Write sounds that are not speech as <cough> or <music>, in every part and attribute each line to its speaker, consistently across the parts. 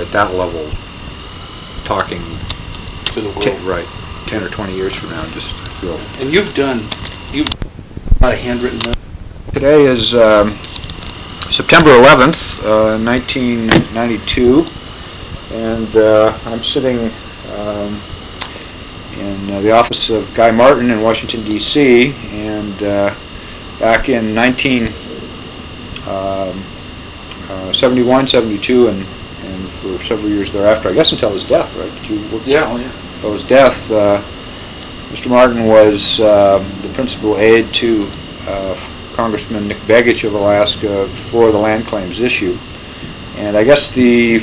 Speaker 1: at that level, talking,
Speaker 2: to the
Speaker 1: ten-
Speaker 2: world.
Speaker 1: right, 10 or 20 years from now, just I feel.
Speaker 2: And you've done, you've, a lot of handwritten notes.
Speaker 1: Today is um, September 11th, uh, 1992, and uh, I'm sitting um, in uh, the office of Guy Martin in Washington D.C. And uh, back in 1971, 72, and, and for several years thereafter, I guess until his death, right? Did you work
Speaker 2: Yeah, oh, yeah.
Speaker 1: Until his death, uh, Mr. Martin was uh, the principal aide to uh, Congressman Nick Begich of Alaska for the land claims issue. And I guess the,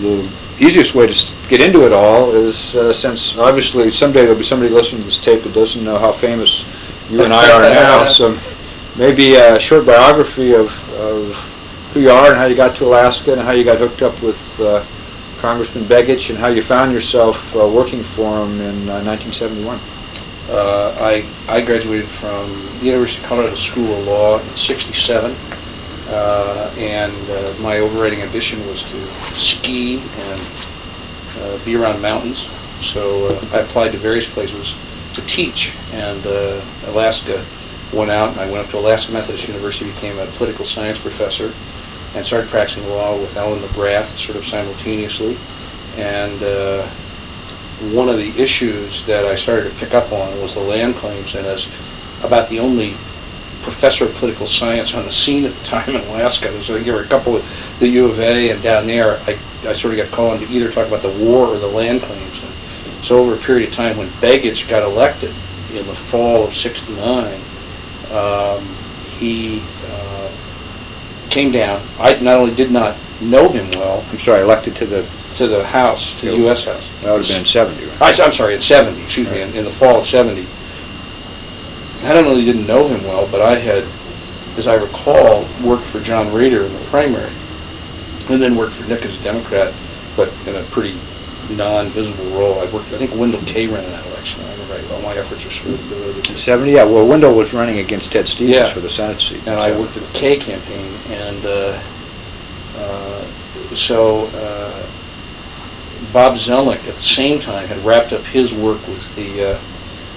Speaker 1: the easiest way to get into it all is, uh, since obviously someday there'll be somebody listening to this tape that doesn't know how famous you and I are now, <laughs> so maybe a short biography of, of who you are and how you got to Alaska and how you got hooked up with uh, Congressman Begich and how you found yourself uh, working for him in uh, 1971.
Speaker 2: Uh, I, I graduated from the University of Colorado School of Law in 67, uh, and uh, my overriding ambition was to ski and uh, be around mountains. So I applied to various places to teach, and Alaska went out, and I went up to Alaska Methodist University, became a political science professor, and started practicing law with Ellen McGrath sort of simultaneously. And uh, one of the issues that I started to pick up on was the land claims, and as about the only professor of political science on the scene at the time in Alaska, there were a couple at the U of A and down there, I, I sort of got called to either talk about the war or the land claims. And so over a period of time, when Begich got elected in the fall of '69, um, he came down. I not only did not know him well,
Speaker 1: I'm sorry, elected to the,
Speaker 2: to the House, to the U.S. House.
Speaker 1: that would have been in 70, right?
Speaker 2: I, I'm sorry, at 70, excuse me, in, in the fall of 70. I not only didn't know him well, but I had, as I recall, worked for John Rader in the primary, and then worked for Nick as a Democrat, but in a pretty non-visible role. I worked, I think Wendell Kay ran in that election, I remember right, all my efforts are sort of
Speaker 1: In
Speaker 2: to
Speaker 1: 70, yeah, well, Wendell was running against Ted
Speaker 2: Yeah.
Speaker 1: Stevens for the Senate seat.
Speaker 2: and I worked in the Kay campaign, and uh, uh, so uh, Bob Zelnick at the same time had wrapped up his work with the uh,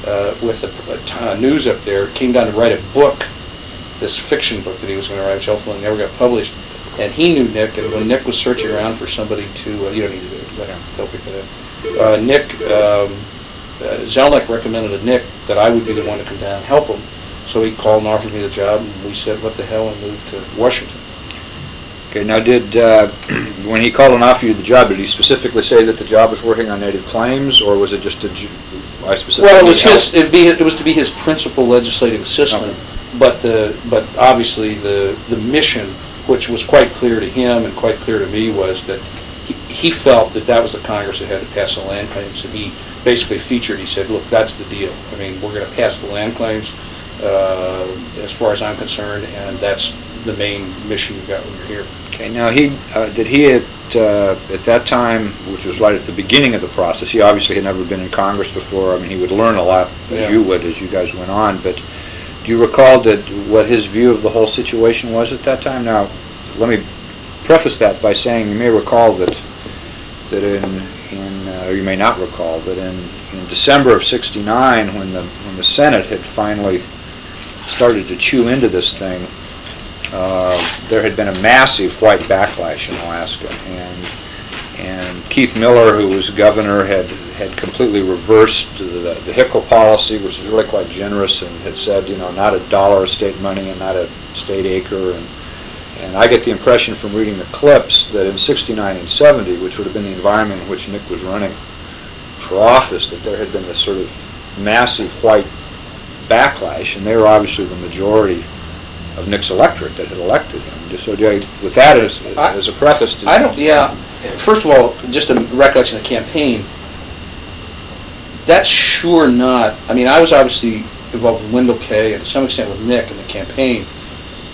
Speaker 2: uh, with the news up there, came down to write a book, this fiction book that he was going to write, which ultimately never got published. And he knew Nick, and when Nick was searching around for somebody to, uh, you don't need to do it, let him tell people that. Uh, Nick, um, uh, Zelnick recommended to Nick that I would be the one to come down and help him. So he called and offered me the job, and we said, what the hell, and moved to Washington.
Speaker 1: Okay, now did, uh, <clears throat> when he called and offered you the job, did he specifically say that the job was working on native claims, or was it just a, I specifically?
Speaker 2: Well, it was his, it'd be, it was to be his principal legislative assistant, but the, but obviously the, the mission, which was quite clear to him and quite clear to me, was that he, felt that that was the Congress that had to pass the land claims, and he basically featured, he said, look, that's the deal. I mean, we're gonna pass the land claims, uh, as far as I'm concerned, and that's the main mission you've got when you're here.
Speaker 1: Okay, now he, uh, did he at, uh, at that time, which was right at the beginning of the process, he obviously had never been in Congress before, I mean, he would learn a lot,
Speaker 2: Yeah.
Speaker 1: as you would, as you guys went on, but do you recall that, what his view of the whole situation was at that time? Now, let me preface that by saying, you may recall that, that in, in, uh, or you may not recall, that in, in December of sixty-nine, when the, when the Senate had finally started to chew into this thing, uh, there had been a massive white backlash in Alaska, and and Keith Miller, who was governor, had had completely reversed the, the Hickel policy, which was really quite generous, and had said, you know, not a dollar of state money and not a state acre, and and I get the impression from reading the clips that in '69 and '70, which would have been the environment in which Nick was running for office, that there had been this sort of massive white backlash, and they were obviously the majority of Nick's electorate that had elected him. Just so, do I- with that as,
Speaker 2: I-
Speaker 1: as a preface to...
Speaker 2: I don't, yeah, first of all, just a recollection of the campaign, that's sure not, I mean, I was obviously involved with Wendell Kay and to some extent with Nick in the campaign,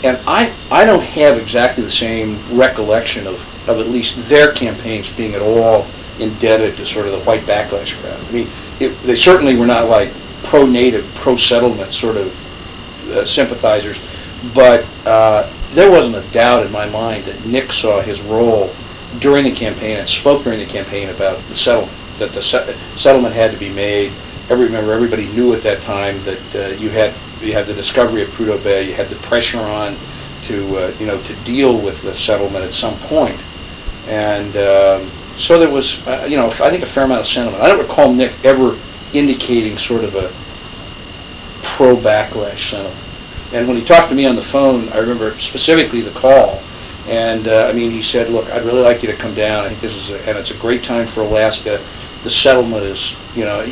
Speaker 2: and I, I don't have exactly the same recollection of, of at least their campaigns being at all indebted to sort of the white backlash crowd. I mean, it, they certainly were not like pro-native, pro-settlement sort of uh, sympathizers, but uh, there wasn't a doubt in my mind that Nick saw his role during the campaign and spoke during the campaign about the settlement, that the se- settlement had to be made. Every, remember, everybody knew at that time that uh, you had, you had the discovery of Prudhoe Bay, you had the pressure on to, uh, you know, to deal with the settlement at some point. And um, so there was, uh, you know, I think a fair amount of sentiment. I don't recall Nick ever indicating sort of a pro-backlash sentiment. And when he talked to me on the phone, I remember specifically the call. And, uh, I mean, he said, look, I'd really like you to come down. I think this is, a- and it's a great time for Alaska. The settlement is, you know,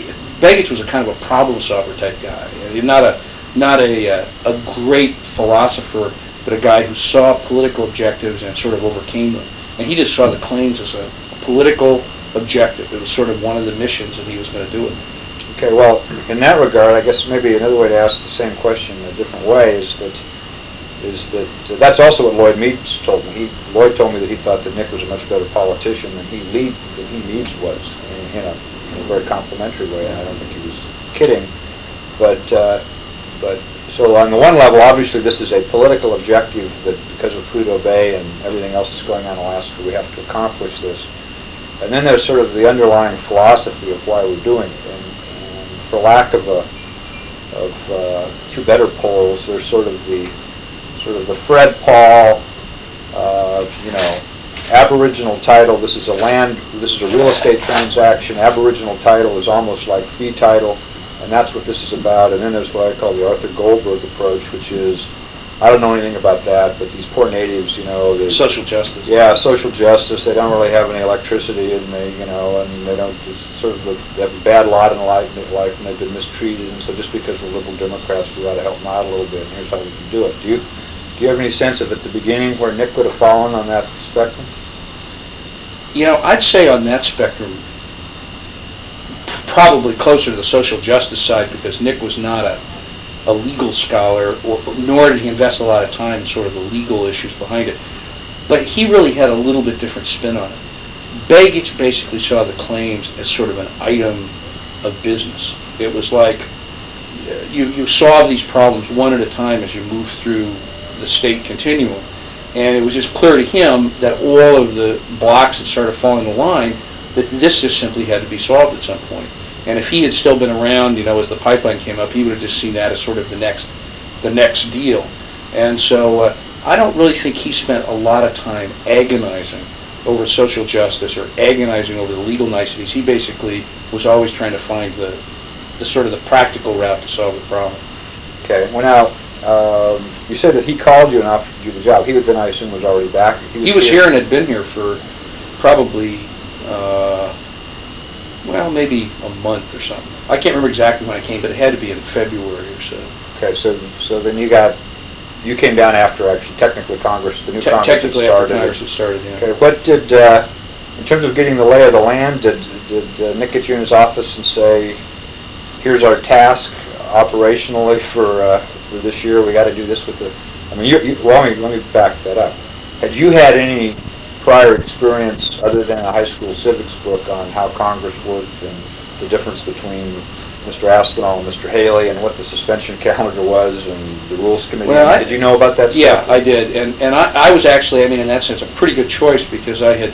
Speaker 2: Begich was a kind of a problem solver type guy. He's Not a, not a, uh, a great philosopher, but a guy who saw political objectives and sort of overcame them. And he just saw the claims as a political objective. It was sort of one of the missions, and he was going to do it.
Speaker 1: Okay, well, in that regard, I guess maybe another way to ask the same question in a different way is that, is that, that's also what Lloyd Meeds told me. He, Lloyd told me that he thought that Nick was a much better politician than he lead, than he Meeds was, in a, in a very complimentary way, I don't think he was kidding. But, uh, but, so on the one level, obviously, this is a political objective that because of Prudhoe Bay and everything else that's going on in Alaska, we have to accomplish this. And then there's sort of the underlying philosophy of why we're doing it. And, and for lack of a, of uh, two better poles, there's sort of the, sort of the Fred Paul, uh, you know, Aboriginal title. This is a land, this is a real estate transaction. Aboriginal title is almost like fee title, and that's what this is about. And then there's what I call the Arthur Goldberg approach, which is, I don't know anything about that, but these poor natives, you know, they
Speaker 2: Social justice.
Speaker 1: yeah, social justice, they don't really have any electricity and they, you know, and they don't, just sort of, the- they have a bad lot in life, life and they've been mistreated, and so just because we're liberal Democrats, we ought to help them out a little bit, and here's how we can do it. Do you, do you have any sense of at the beginning where Nick would have fallen on that spectrum?
Speaker 2: You know, I'd say on that spectrum, probably closer to the social justice side because Nick was not a, a legal scholar, or, nor did he invest a lot of time in sort of the legal issues behind it. But he really had a little bit different spin on it. Begich basically saw the claims as sort of an item of business. It was like you, you solve these problems one at a time as you move through the state continuum. And it was just clear to him that all of the blocks had started falling in line, that this just simply had to be solved at some point. And if he had still been around, you know, as the pipeline came up, he would have just seen that as sort of the next, the next deal. And so uh, I don't really think he spent a lot of time agonizing over social justice or agonizing over the legal niceties. He basically was always trying to find the, the sort of the practical route to solve the problem.
Speaker 1: Okay, well now, um, you said that he called you and offered you the job, he was, then, I assume, was already back?
Speaker 2: He was here and had been here for probably, uh, well, maybe a month or something. I can't remember exactly when I came, but it had to be in February or so.
Speaker 1: Okay, so, so then you got, you came down after actually technically Congress, the new
Speaker 2: Te-
Speaker 1: Congress had
Speaker 2: Technically after
Speaker 1: started.
Speaker 2: Congress had started, yeah.
Speaker 1: Okay, what did, uh, in terms of getting the lay of the land, did, did uh, Nick get you in his office and say, here's our task operationally for, uh, for this year, we gotta do this with the, I mean, you, you, well, let me, let me back that up. Had you had any prior experience other than a high school civics book on how Congress worked and the difference between Mr. Aspinall and Mr. Haley and what the suspension <laughs> calendar was and the rules committee?
Speaker 2: Well, I-
Speaker 1: Did you know about that
Speaker 2: Yeah,
Speaker 1: stuff?
Speaker 2: I did, and, and I, I was actually, I mean, in that sense, a pretty good choice, because I had,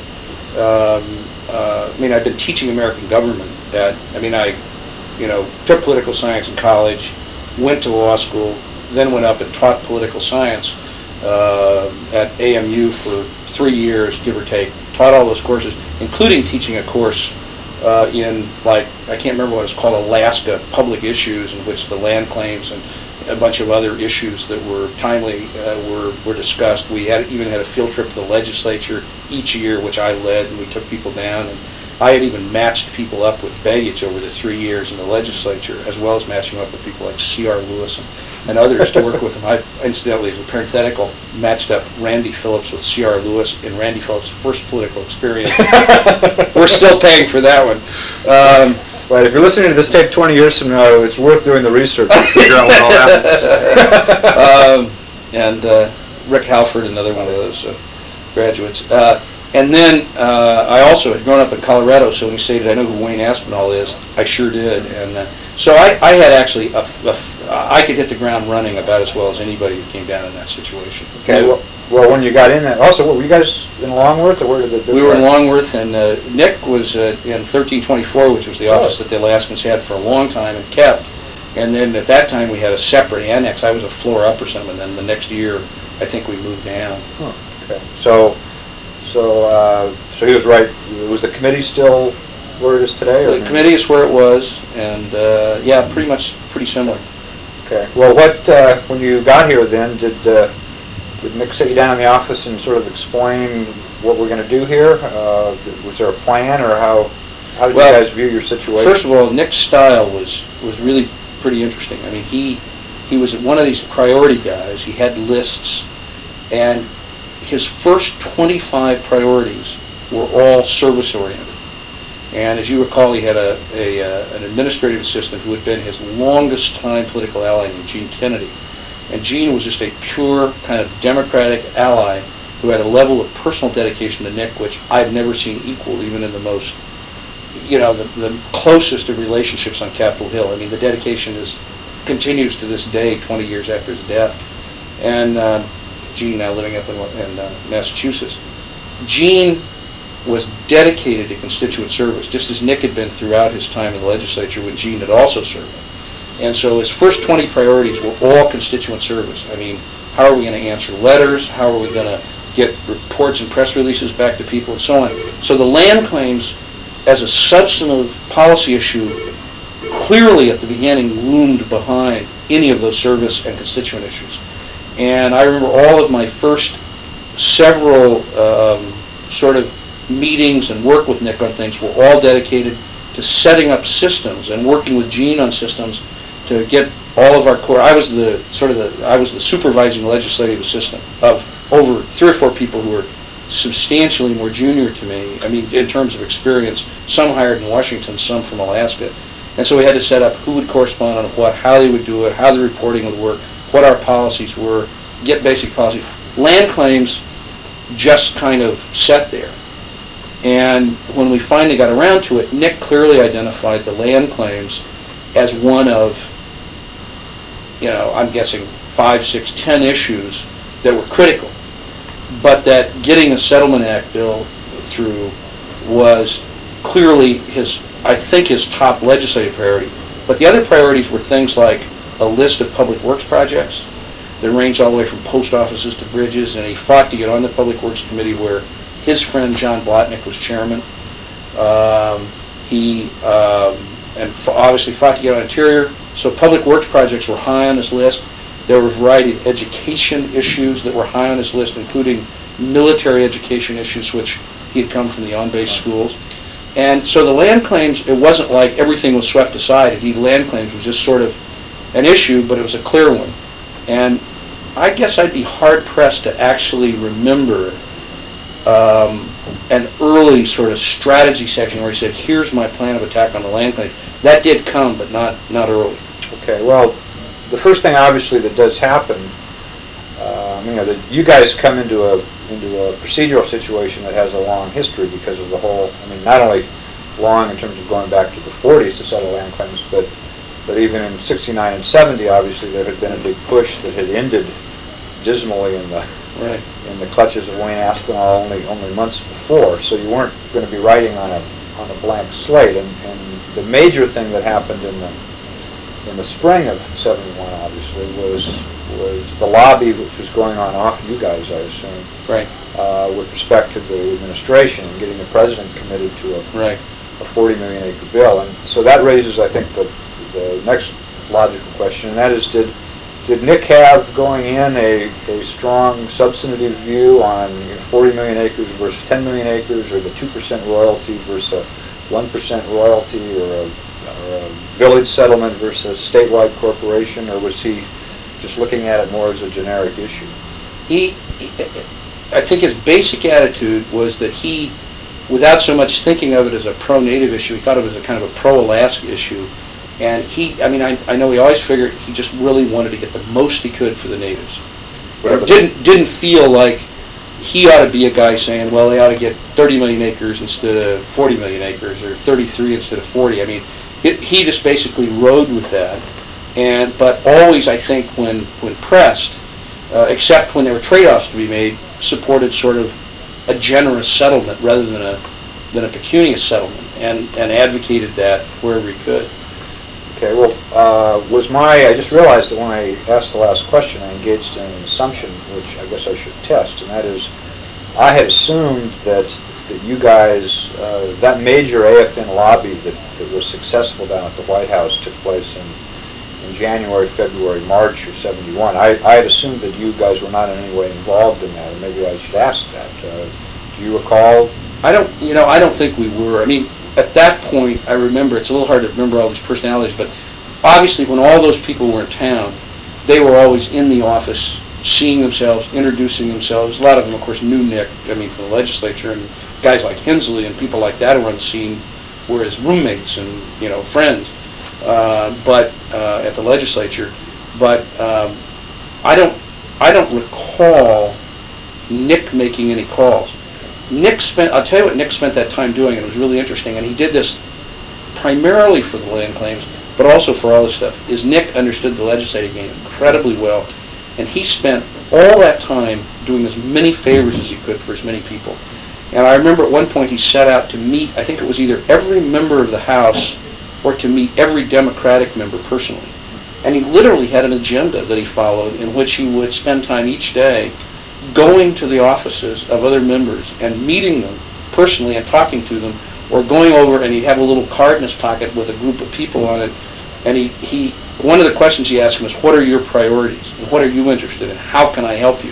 Speaker 2: um, uh, I mean, I'd been teaching American government at, I mean, I, you know, took political science in college, went to law school, then went up and taught political science uh, at AMU for three years, give or take, taught all those courses, including teaching a course uh, in, like, I can't remember what it's called, Alaska Public Issues, in which the land claims and a bunch of other issues that were timely uh, were, were discussed. We had, even had a field trip to the legislature each year, which I led, and we took people down. And I had even matched people up with baggage over the three years in the legislature, as well as matching up with people like C.R. Lewis and, and others to work with them. I incidentally, as a parenthetical, matched up Randy Phillips with C.R. Lewis in Randy Phillips' first political experience. <laughs> We're still paying for that one. Um,
Speaker 1: But if you're listening to this tape 20 years from now, it's worth doing the research to figure out what all <laughs> happened.
Speaker 2: um, and uh, Rick Halford, another one of those uh, graduates. Uh, and then uh, I also had grown up in Colorado, so when he stated I know who Wayne Aspinall is, I sure did. And uh, So I, I had actually, a a I could hit the ground running about as well as anybody who came down in that situation.
Speaker 1: Okay, well, well, when you got in there, also, were you guys in Longworth, or where did the?
Speaker 2: We were in Longworth, and uh, Nick was uh, in 1324, which was the office that the Alaskans had for a long time and kept. And then at that time, we had a separate annex. I was a floor up or something, and then the next year, I think we moved down. Huh.
Speaker 1: Okay, so, so, uh, so he was right, was the committee still where it is today? or-
Speaker 2: The committee is where it was, and, uh, yeah, pretty much, pretty similar.
Speaker 1: Okay, well, what, uh, when you got here then, did, uh, did Nick sit you down in the office and sort of explain what we're gonna do here? Uh, Was there a plan, or how, how did you guys view your situation?
Speaker 2: First of all, Nick's style was, was really pretty interesting. I mean, he, he was one of these priority guys, he had lists, and his first 25 priorities were all service-oriented. And as you recall, he had a, a, uh, an administrative assistant who had been his longest-time political ally named Gene Kennedy. And Gene was just a pure kind of democratic ally who had a level of personal dedication to Nick which I've never seen equal, even in the most you know, the, the closest of relationships on Capitol Hill. I mean, the dedication is, continues to this day, 20 years after his death. And uh, Gene now living up in, in uh, Massachusetts. Gene was dedicated to constituent service, just as Nick had been throughout his time in the legislature when Gene had also served. And so his first 20 priorities were all constituent service. I mean, how are we going to answer letters? How are we going to get reports and press releases back to people and so on? So the land claims as a substantive policy issue clearly at the beginning loomed behind any of those service and constituent issues. And I remember all of my first several um, sort of meetings and work with Nick on things were all dedicated to setting up systems and working with Gene on systems to get all of our core. I was the sort of the I was the supervising legislative assistant of over three or four people who were substantially more junior to me. I mean, in terms of experience, some hired in Washington, some from Alaska. And so we had to set up who would correspond on what, how they would do it, how the reporting would work, what our policies were, get basic policies. Land claims just kind of set there. And when we finally got around to it, Nick clearly identified the land claims as one of, you know, I'm guessing five, six, ten issues that were critical but that getting a Settlement Act bill through was clearly his, I think, his top legislative priority. But the other priorities were things like a list of public works projects that ranged all the way from post offices to bridges, and he fought to get on the Public Works Committee where his friend John Blatnik was chairman. Um, He, um, and f- obviously fought to get on Interior, so public works projects were high on his list. There were a variety of education issues that were high on his list, including military education issues, which he had come from the on-base schools. And so the land claims, it wasn't like everything was swept aside. Indeed, land claims was just sort of an issue, but it was a clear one. And I guess I'd be hard pressed to actually remember um, an early sort of strategy section where he said, here's my plan of attack on the land claims. That did come, but not, not early.
Speaker 1: Okay, well, the first thing obviously that does happen, uh, you know, that you guys come into a, into a procedural situation that has a long history because of the whole, I mean, not only long in terms of going back to the forties to settle land claims, but, but even in sixty-nine and seventy, obviously, there had been a big push that had ended dismally in the,
Speaker 2: Right.
Speaker 1: in the clutches of Wayne Aspinall only, only months before, so you weren't gonna be writing on a, on a blank slate, and, and the major thing that happened in the, in the spring of seventy-one, obviously, was, was the lobby which was going on off you guys, I assume,
Speaker 2: Right,
Speaker 1: uh, with respect to the administration and getting the president committed to a,
Speaker 2: right.
Speaker 1: a forty million acre bill. And so that raises, I think, the, the next logical question, and that is, did, did Nick have going in a, a strong substantive view on you know, forty million acres versus ten million acres, or the two percent royalty versus a one percent royalty, or a, or a village settlement versus a statewide corporation, or was he just looking at it more as a generic issue?
Speaker 2: he, he- I think his basic attitude was that he, without so much thinking of it as a pro-native issue, he thought of it as a kind of a pro-Alaska issue. And he, I mean, I, I know he always figured he just really wanted to get the most he could for the natives.
Speaker 1: Whatever.
Speaker 2: Didn't, didn't feel like he ought to be a guy saying, well, they ought to get 30 million acres instead of 40 million acres, or 33 instead of 40. I mean, it, he just basically rode with that. And, but always, I think, when, when pressed, uh, except when there were trade-offs to be made, supported sort of a generous settlement rather than a, than a pecunious settlement, and, and advocated that wherever he could.
Speaker 1: Okay, well, uh, was my, I just realized that when I asked the last question, I engaged in an assumption, which I guess I should test, and that is, I had assumed that, that you guys, uh, that major AFN lobby that, that was successful down at the White House took place in, in January, February, March of '71. I, I had assumed that you guys were not in any way involved in that, or maybe I should ask that. Uh, Do you recall?
Speaker 2: I don't, you know, I don't think we were. I mean, at that point, I remember, it's a little hard to remember all these personalities, but obviously, when all those people were in town, they were always in the office, seeing themselves, introducing themselves. A lot of them, of course, knew Nick, I mean, from the legislature, and guys like Hensley and people like that who were on the scene were his roommates and, you know, friends, uh, but, uh, at the legislature. But um, I don't, I don't recall Nick making any calls. Nick spent, I'll tell you what Nick spent that time doing, it was really interesting, and he did this primarily for the land claims, but also for all this stuff, is Nick understood the legislative game incredibly well, and he spent all that time doing as many favors as he could for as many people. And I remember at one point he set out to meet, I think it was either every member of the House or to meet every Democratic member personally. And he literally had an agenda that he followed in which he would spend time each day going to the offices of other members and meeting them personally and talking to them, or going over and he'd have a little card in his pocket with a group of people on it. And he, he one of the questions he asked him is, what are your priorities? And what are you interested in? How can I help you?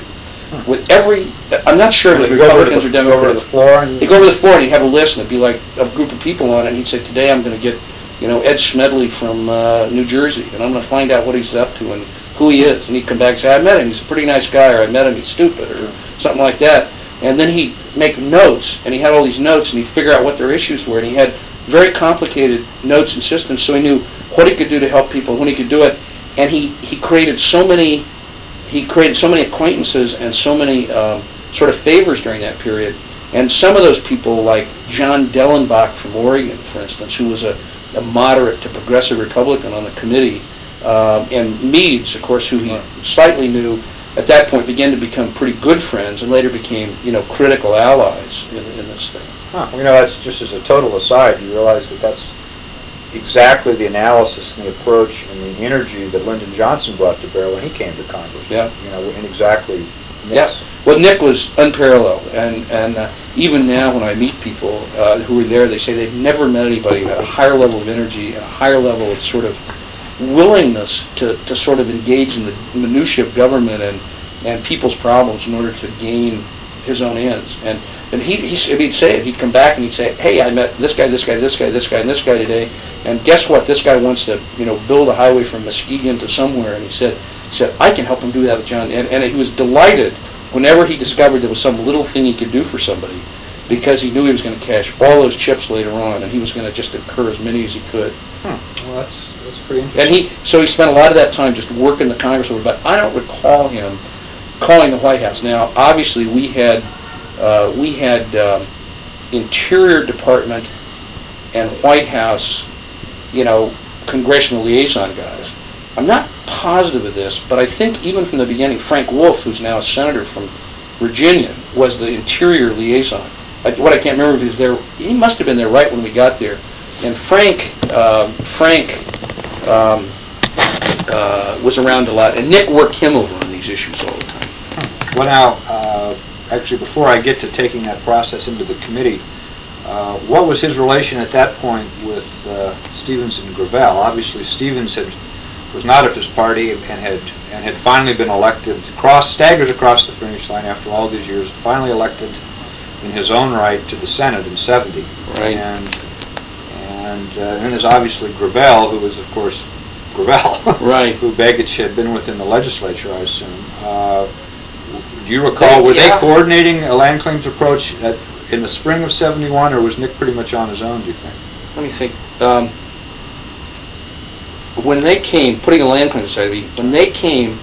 Speaker 2: With every, I'm not sure if it was
Speaker 1: Would you go over to
Speaker 2: Republicans or
Speaker 1: go over to the floor and?
Speaker 2: He'd go over to the floor and he'd have a list and it'd be like a group of people on it. And he'd say, today I'm going to get, you know, Ed Smedley from uh, New Jersey and I'm going to find out what he's up to and who he is. And he'd come back and say, I met him, he's a pretty nice guy, or I met him, he's stupid, or something like that. And then he'd make notes and he had all these notes and he'd figure out what their issues were. And he had very complicated notes and systems so he knew what he could do to help people, when he could do it. And he, he created so many he created so many acquaintances and so many um, sort of favors during that period. And some of those people, like John Dellenback from Oregon, for instance, who was a, a moderate to progressive Republican on the committee, um, and Meeds, of course, who he slightly knew, at that point began to become pretty good friends and later became, you know, critical allies in, in this thing.
Speaker 1: Huh, well, you know, that's just as a total aside, you realize that that's exactly the analysis and the approach and the energy that Lyndon Johnson brought to bear when he came to Congress.
Speaker 2: Yeah.
Speaker 1: You know, and exactly
Speaker 2: Yes.
Speaker 1: Nick's.
Speaker 2: Well, Nick was unparalleled, and and uh, even now when I meet people uh, who are there, they say they've never met anybody who had a higher level of energy and a higher level of sort of willingness to, to sort of engage in the minutiae of government and and people's problems in order to gain his own ends. And and he he he'd say it. He'd come back and he'd say, "Hey, I met this guy, this guy, this guy, this guy, and this guy today, and guess what? This guy wants to you know build a highway from Muskegon to somewhere." And he said. He said, I can help him do that with John. And, and he was delighted whenever he discovered there was some little thing he could do for somebody because he knew he was going to cash all those chips later on and he was going to just incur as many as he could.
Speaker 1: Hmm, Well, that's, that's pretty.
Speaker 2: And he, so he spent a lot of that time just working the Congress over, but I don't recall him calling the White House. Now, obviously, we had, uh, we had um, Interior Department and White House, you know, congressional liaison guys. I'm not positive of this, but I think even from the beginning, Frank Wolf, who's now a senator from Virginia, was the Interior liaison. I- What I can't remember if he there, he must have been there right when we got there. And Frank, um, Frank um, uh, was around a lot, and Nick worked him over on these issues all the time.
Speaker 1: Well, now, uh, actually, before I get to taking that process into the committee, uh, what was his relation at that point with uh, Stevens and Gravel? Obviously, Stevens had, was not of his party and had, and had finally been elected, cross, staggers across the finish line after all these years, finally elected in his own right to the Senate in 70.
Speaker 2: Right.
Speaker 1: And, and uh, then there's obviously Gravel, who was, of course, <laughs> Gravel.
Speaker 2: Right.
Speaker 1: Who Begich had been within the legislature, I assume. Uh, Do you recall,
Speaker 2: They-
Speaker 1: were they coordinating a land claims approach at- in the spring of 71, or was Nick pretty much on his own, do you think?
Speaker 2: Let me think. Um, when they came, putting a land claim aside, when they came,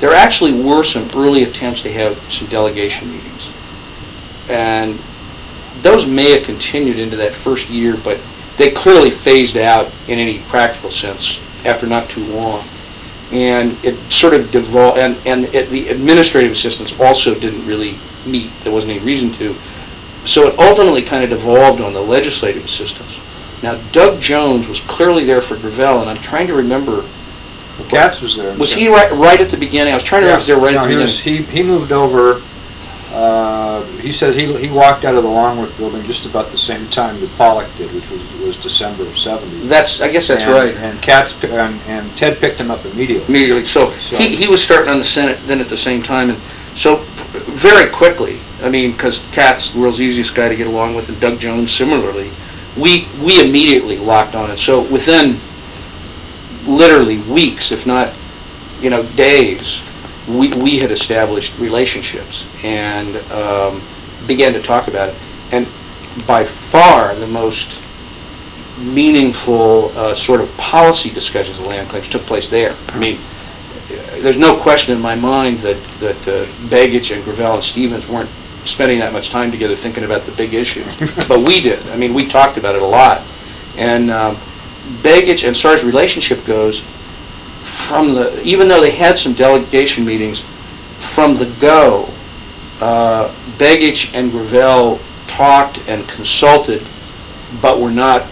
Speaker 2: there actually were some early attempts to have some delegation meetings. And those may have continued into that first year, but they clearly phased out in any practical sense after not too long. And it sort of devolved, and, and it- the administrative assistants also didn't really meet, there wasn't any reason to. So it ultimately kind of devolved on the legislative assistants. Now Doug Jones was clearly there for Gravel, and I'm trying to remember,
Speaker 1: Katz was there.
Speaker 2: was he right, right at the beginning? I was trying to remember if he was there right
Speaker 1: No,
Speaker 2: at the
Speaker 1: he
Speaker 2: beginning.
Speaker 1: was- He, he moved over, uh, he said he, he walked out of the Longworth building just about the same time that Pollock did, which was, was December of seventy.
Speaker 2: That's, I guess that's
Speaker 1: And-
Speaker 2: right.
Speaker 1: And Katz, and, and Ted picked him up immediately.
Speaker 2: immediately. So
Speaker 1: So-
Speaker 2: he, he was starting on the Senate then at the same time, and so very quickly, I mean, because Katz, the world's easiest guy to get along with, and Doug Jones similarly, we, we immediately locked on it. So within literally weeks, if not, you know, days, we, we had established relationships and um, began to talk about it. And by far, the most meaningful uh, sort of policy discussions of land claims took place there. I mean, there's no question in my mind that, that uh, Begich and Gravel and Stevens weren't spending that much time together thinking about the big issues. <laughs> But we did. I mean, we talked about it a lot. And um, Begich, and as far as relationship goes, from the, even though they had some delegation meetings, from the go, uh, Begich and Gravel talked and consulted, but were not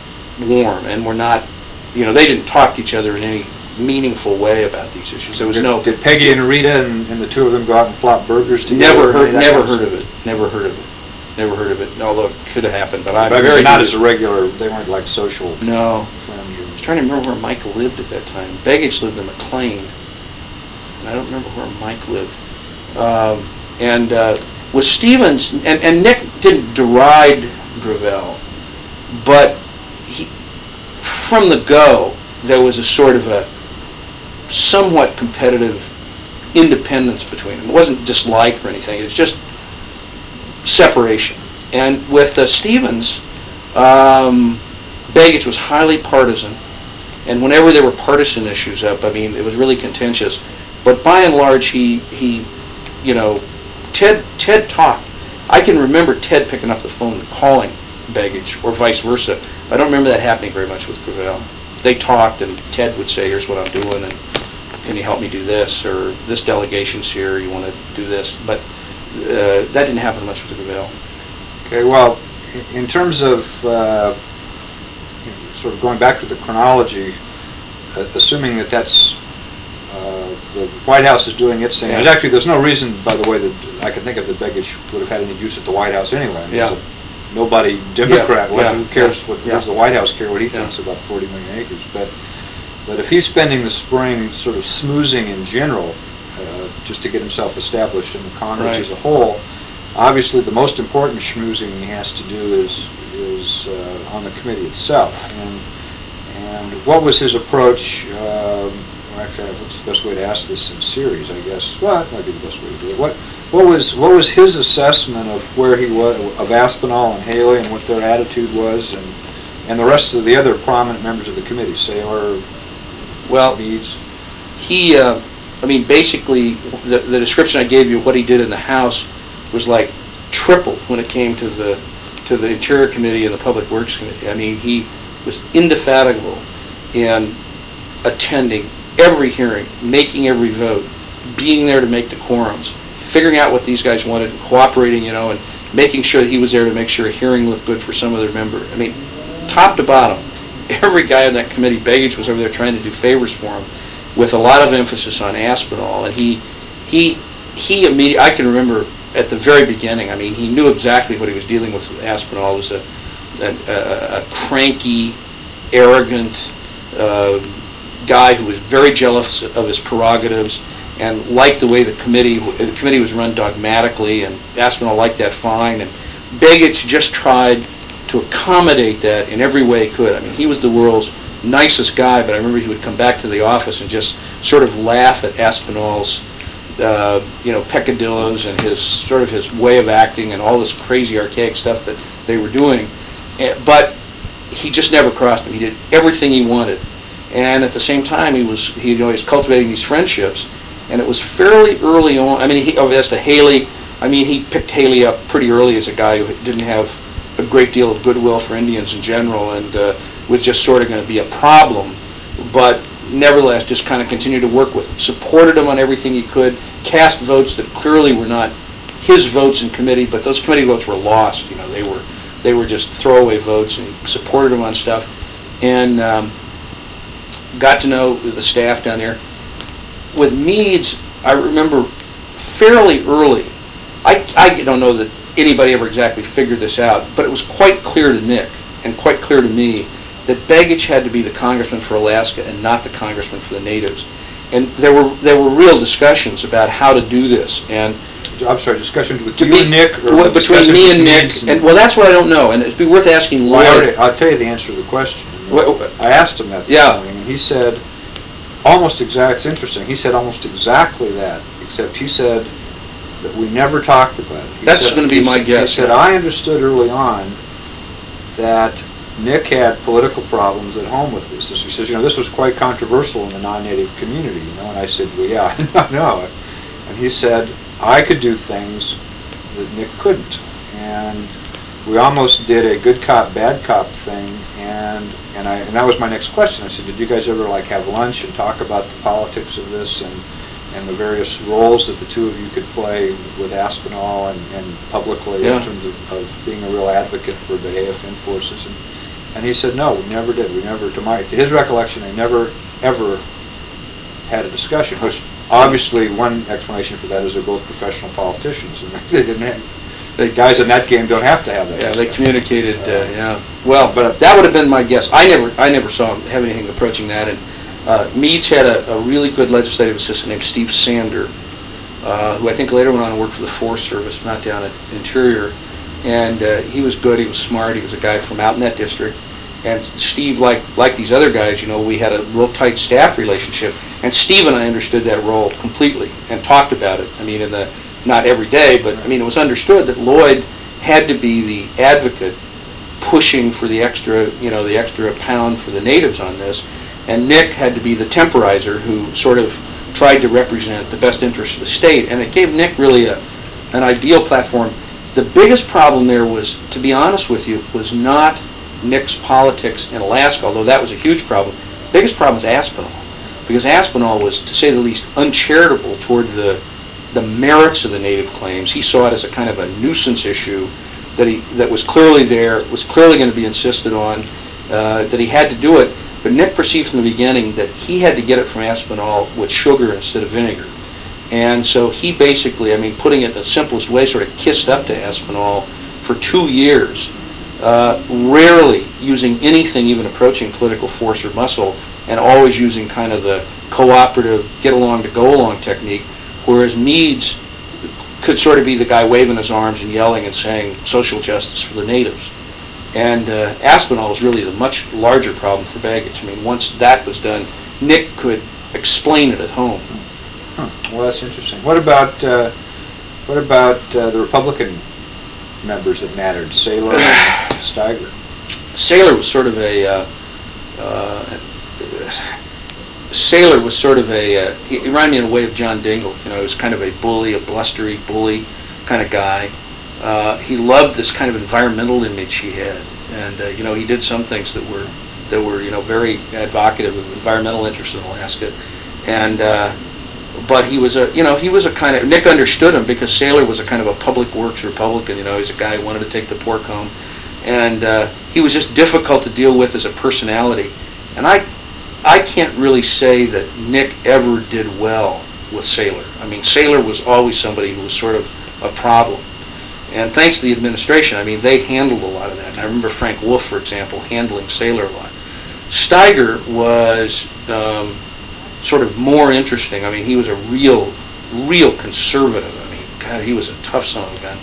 Speaker 2: warm and were not, you know, they didn't talk to each other in any meaningful way about these issues. There was
Speaker 1: Did-
Speaker 2: no.
Speaker 1: Did Peggy and Rita and, and the two of them go out and flop burgers together?
Speaker 2: Never heard,
Speaker 1: of
Speaker 2: never heard of it, never heard of it, never heard of it, although it could have happened, but I'm
Speaker 1: But
Speaker 2: very.
Speaker 1: Not as a regular, they weren't like social
Speaker 2: No, I was trying to remember where Mike lived at that time. Begich lived in McLean, and I don't remember where Mike lived. Um, and uh, with Stevens, and, and Nick didn't deride Gravel, but he, from the go, there was a sort of a somewhat competitive independence between them. It wasn't dislike or anything. It was just separation. And with uh, Stevens, um, Begich was highly partisan, and whenever there were partisan issues up, I mean, it was really contentious. But by and large, he, he, you know, Ted, Ted talked. I can remember Ted picking up the phone and calling Begich, or vice versa. I don't remember that happening very much with Gravel. They talked, and Ted would say, here's what I'm doing, and can you help me do this, or this delegation's here, you want to do this? But uh, that didn't happen much with Gravel.
Speaker 1: Okay, well, in terms of, uh, sort of going back to the chronology, uh, assuming that that's, uh, the White House is doing its thing, there's actually, there's no reason, by the way, that I can think of that Begich would have had any juice at the White House anyway. I mean, he's
Speaker 2: Yeah.
Speaker 1: a Nobody Democrat, what,
Speaker 2: yeah,
Speaker 1: who cares, what,
Speaker 2: yeah.
Speaker 1: does the White House care what he
Speaker 2: Yeah.
Speaker 1: thinks about 40 million acres? But, but if he's spending the spring sort of smoozing in general, uh, just to get himself established in the Congress
Speaker 2: Right.
Speaker 1: as a whole, obviously the most important schmoozing he has to do is, is uh, on the committee itself. And, and what was his approach, um, or actually, what's the best way to ask this in series, I guess? Well, that might be the best way to do it. What, what was, what was his assessment of where he was, of Aspinall and Haley and what their attitude was, and, and the rest of the other prominent members of the committee, Saylor,
Speaker 2: Well,
Speaker 1: Meeds?
Speaker 2: he, uh, I mean, basically, the, the description I gave you what he did in the House was like tripled when it came to the, to the Interior Committee and the Public Works Committee. I mean, he was indefatigable in attending every hearing, making every vote, being there to make the quorums, figuring out what these guys wanted, and cooperating, you know, and making sure that he was there to make sure a hearing looked good for some other member. I mean, top to bottom, <laughs> every guy on that committee, Begich was over there trying to do favors for him, with a lot of emphasis on Aspinall, and he, he, he immediately, I can remember at the very beginning, I mean, he knew exactly what he was dealing with Aspinall, was a, a, a cranky, arrogant, uh, guy who was very jealous of his prerogatives and liked the way the committee, the committee was run dogmatically, and Aspinall liked that fine, and Begich just tried to accommodate that in every way he could. I mean, he was the world's nicest guy, but I remember he would come back to the office and just sort of laugh at Aspinall's, uh, you know, peccadillos and his, sort of his way of acting and all this crazy archaic stuff that they were doing. Eh, But he just never crossed him. He did everything he wanted. And at the same time, he was, he, you know, he was cultivating these friendships. And it was fairly early on, I mean, he, oh, as to Haley, I mean, he picked Haley up pretty early as a guy who didn't have a great deal of goodwill for Indians in general. And uh, was just sort of going to be a problem, but nevertheless, just kind of continued to work with him, supported him on everything he could, cast votes that clearly were not his votes in committee, but those committee votes were lost, you know, they were, they were just throwaway votes, and supported him on stuff, and um, got to know the staff down there. With Meeds, I remember fairly early, I, I don't know that anybody ever exactly figured this out, but it was quite clear to Nick, and quite clear to me, that Begich had to be the congressman for Alaska and not the congressman for the natives. And there were, there were real discussions about how to do this, and
Speaker 1: I'm sorry, discussions with you
Speaker 2: be,
Speaker 1: and Nick? or
Speaker 2: between me and Nick,
Speaker 1: Meeds
Speaker 2: and, well, that's what I don't know, and it'd be worth asking
Speaker 1: Well, already, I'll tell you the answer to the question.
Speaker 2: Wha-
Speaker 1: I asked him that this
Speaker 2: Yeah.
Speaker 1: morning, and he said, almost exact, it's interesting, he said almost exactly that, except he said that we never talked about it. He
Speaker 2: That's gonna be my guess,
Speaker 1: He said. I understood early on that Nick had political problems at home with this. He says, you know, this was quite controversial in the non-native community, you know, and I said, well, yeah, <laughs> I know. And he said, I could do things that Nick couldn't. And we almost did a good cop, bad cop thing, and, and I, and that was my next question. I said, did you guys ever like have lunch and talk about the politics of this and, and the various roles that the two of you could play with Aspinall and, and publicly
Speaker 2: Yeah.
Speaker 1: in terms of, of being a real advocate for the AFN forces? And, and he said, no, we never did. We never, to my, to his recollection, they never, ever had a discussion, which obviously one explanation for that is they're both professional politicians, and <laughs> they didn't have, the guys in that game don't have to have that
Speaker 2: Yeah, they communicated, uh, yeah. Well, but that would have been my guess. I never, I never saw him have anything approaching that. And uh, Meach had a, a really good legislative assistant named Steve Sander, uh, who I think later went on and worked for the Forest Service, not down at Interior. And uh, he was good, he was smart, he was a guy from out in that district. And Steve, like, like these other guys, you know, we had a real tight staff relationship. And Steve and I understood that role completely and talked about it. I mean, in the, not every day, but, I mean, it was understood that Lloyd had to be the advocate pushing for the extra, you know, the extra pound for the natives on this. And Nick had to be the temporizer who sort of tried to represent the best interests of the state. And it gave Nick really a, an ideal platform. The biggest problem there was, to be honest with you, was not Nick's politics in Alaska, although that was a huge problem. Biggest problem was Aspinall, because Aspinall was, to say the least, uncharitable toward the, the merits of the native claims. He saw it as a kind of a nuisance issue that he, that was clearly there, was clearly going to be insisted on, uh, that he had to do it. But Nick perceived from the beginning that he had to get it from Aspinall with sugar instead of vinegar. And so he basically, I mean, putting it in the simplest way, sort of kissed up to Aspinall for two years, uh, rarely using anything even approaching political force or muscle, and always using kind of the cooperative, get along to go along technique, whereas Meeds could sort of be the guy waving his arms and yelling and saying social justice for the natives. And uh, Aspinall was really the much larger problem for Begich. I mean, once that was done, Nick could explain it at home.
Speaker 1: Huh, Well, that's interesting. What about, uh, what about uh, the Republican members that mattered, Saylor and <sighs> Steiger?
Speaker 2: Saylor was sort of a, uh, uh, Saylor was sort of a, uh, he reminded me in a way of John Dingell. You know, he was kind of a bully, a blustery bully kind of guy. Uh, he loved this kind of environmental image he had, and uh, you know, he did some things that were that were you know very advocative of environmental interests in Alaska, and. But he was a, you know, he was a kind of, Nick understood him because Saylor was a kind of a public works Republican, you know, he's a guy who wanted to take the pork home. And uh, he was just difficult to deal with as a personality. And I, I can't really say that Nick ever did well with Saylor. I mean, Saylor was always somebody who was sort of a problem. And thanks to the administration, I mean, they handled a lot of that. And I remember Frank Wolf, for example, handling Saylor a lot. Steiger was um, sort of more interesting. I mean, he was a real, real conservative. I mean, God, he was a tough son of a gun.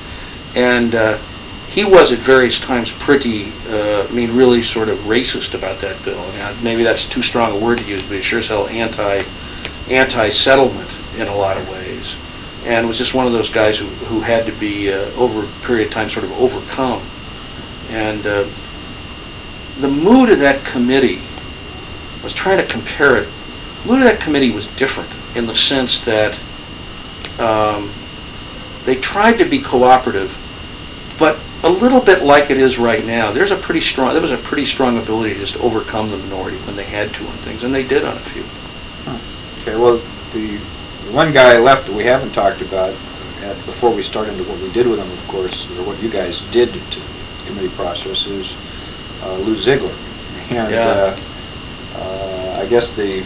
Speaker 2: And uh, he was at various times pretty, uh, I mean, really sort of racist about that bill. Mean, maybe that's too strong a word to use, but he sure as hell anti, anti-settlement in a lot of ways. And was just one of those guys who, who had to be, uh, over a period of time, sort of overcome. And uh, the mood of that committee, I was trying to compare it, mood of that committee was different in the sense that um, they tried to be cooperative, but a little bit like it is right now. There's a pretty strong, there was a pretty strong ability just to overcome the minority when they had to on things, and they did on a few.
Speaker 1: Okay, well, the the one guy left that we haven't talked about, uh, before we start into what we did with him, of course, or what you guys did to the committee process, is uh, Lou Ziegler. And
Speaker 2: Yeah.
Speaker 1: uh, uh, I guess the,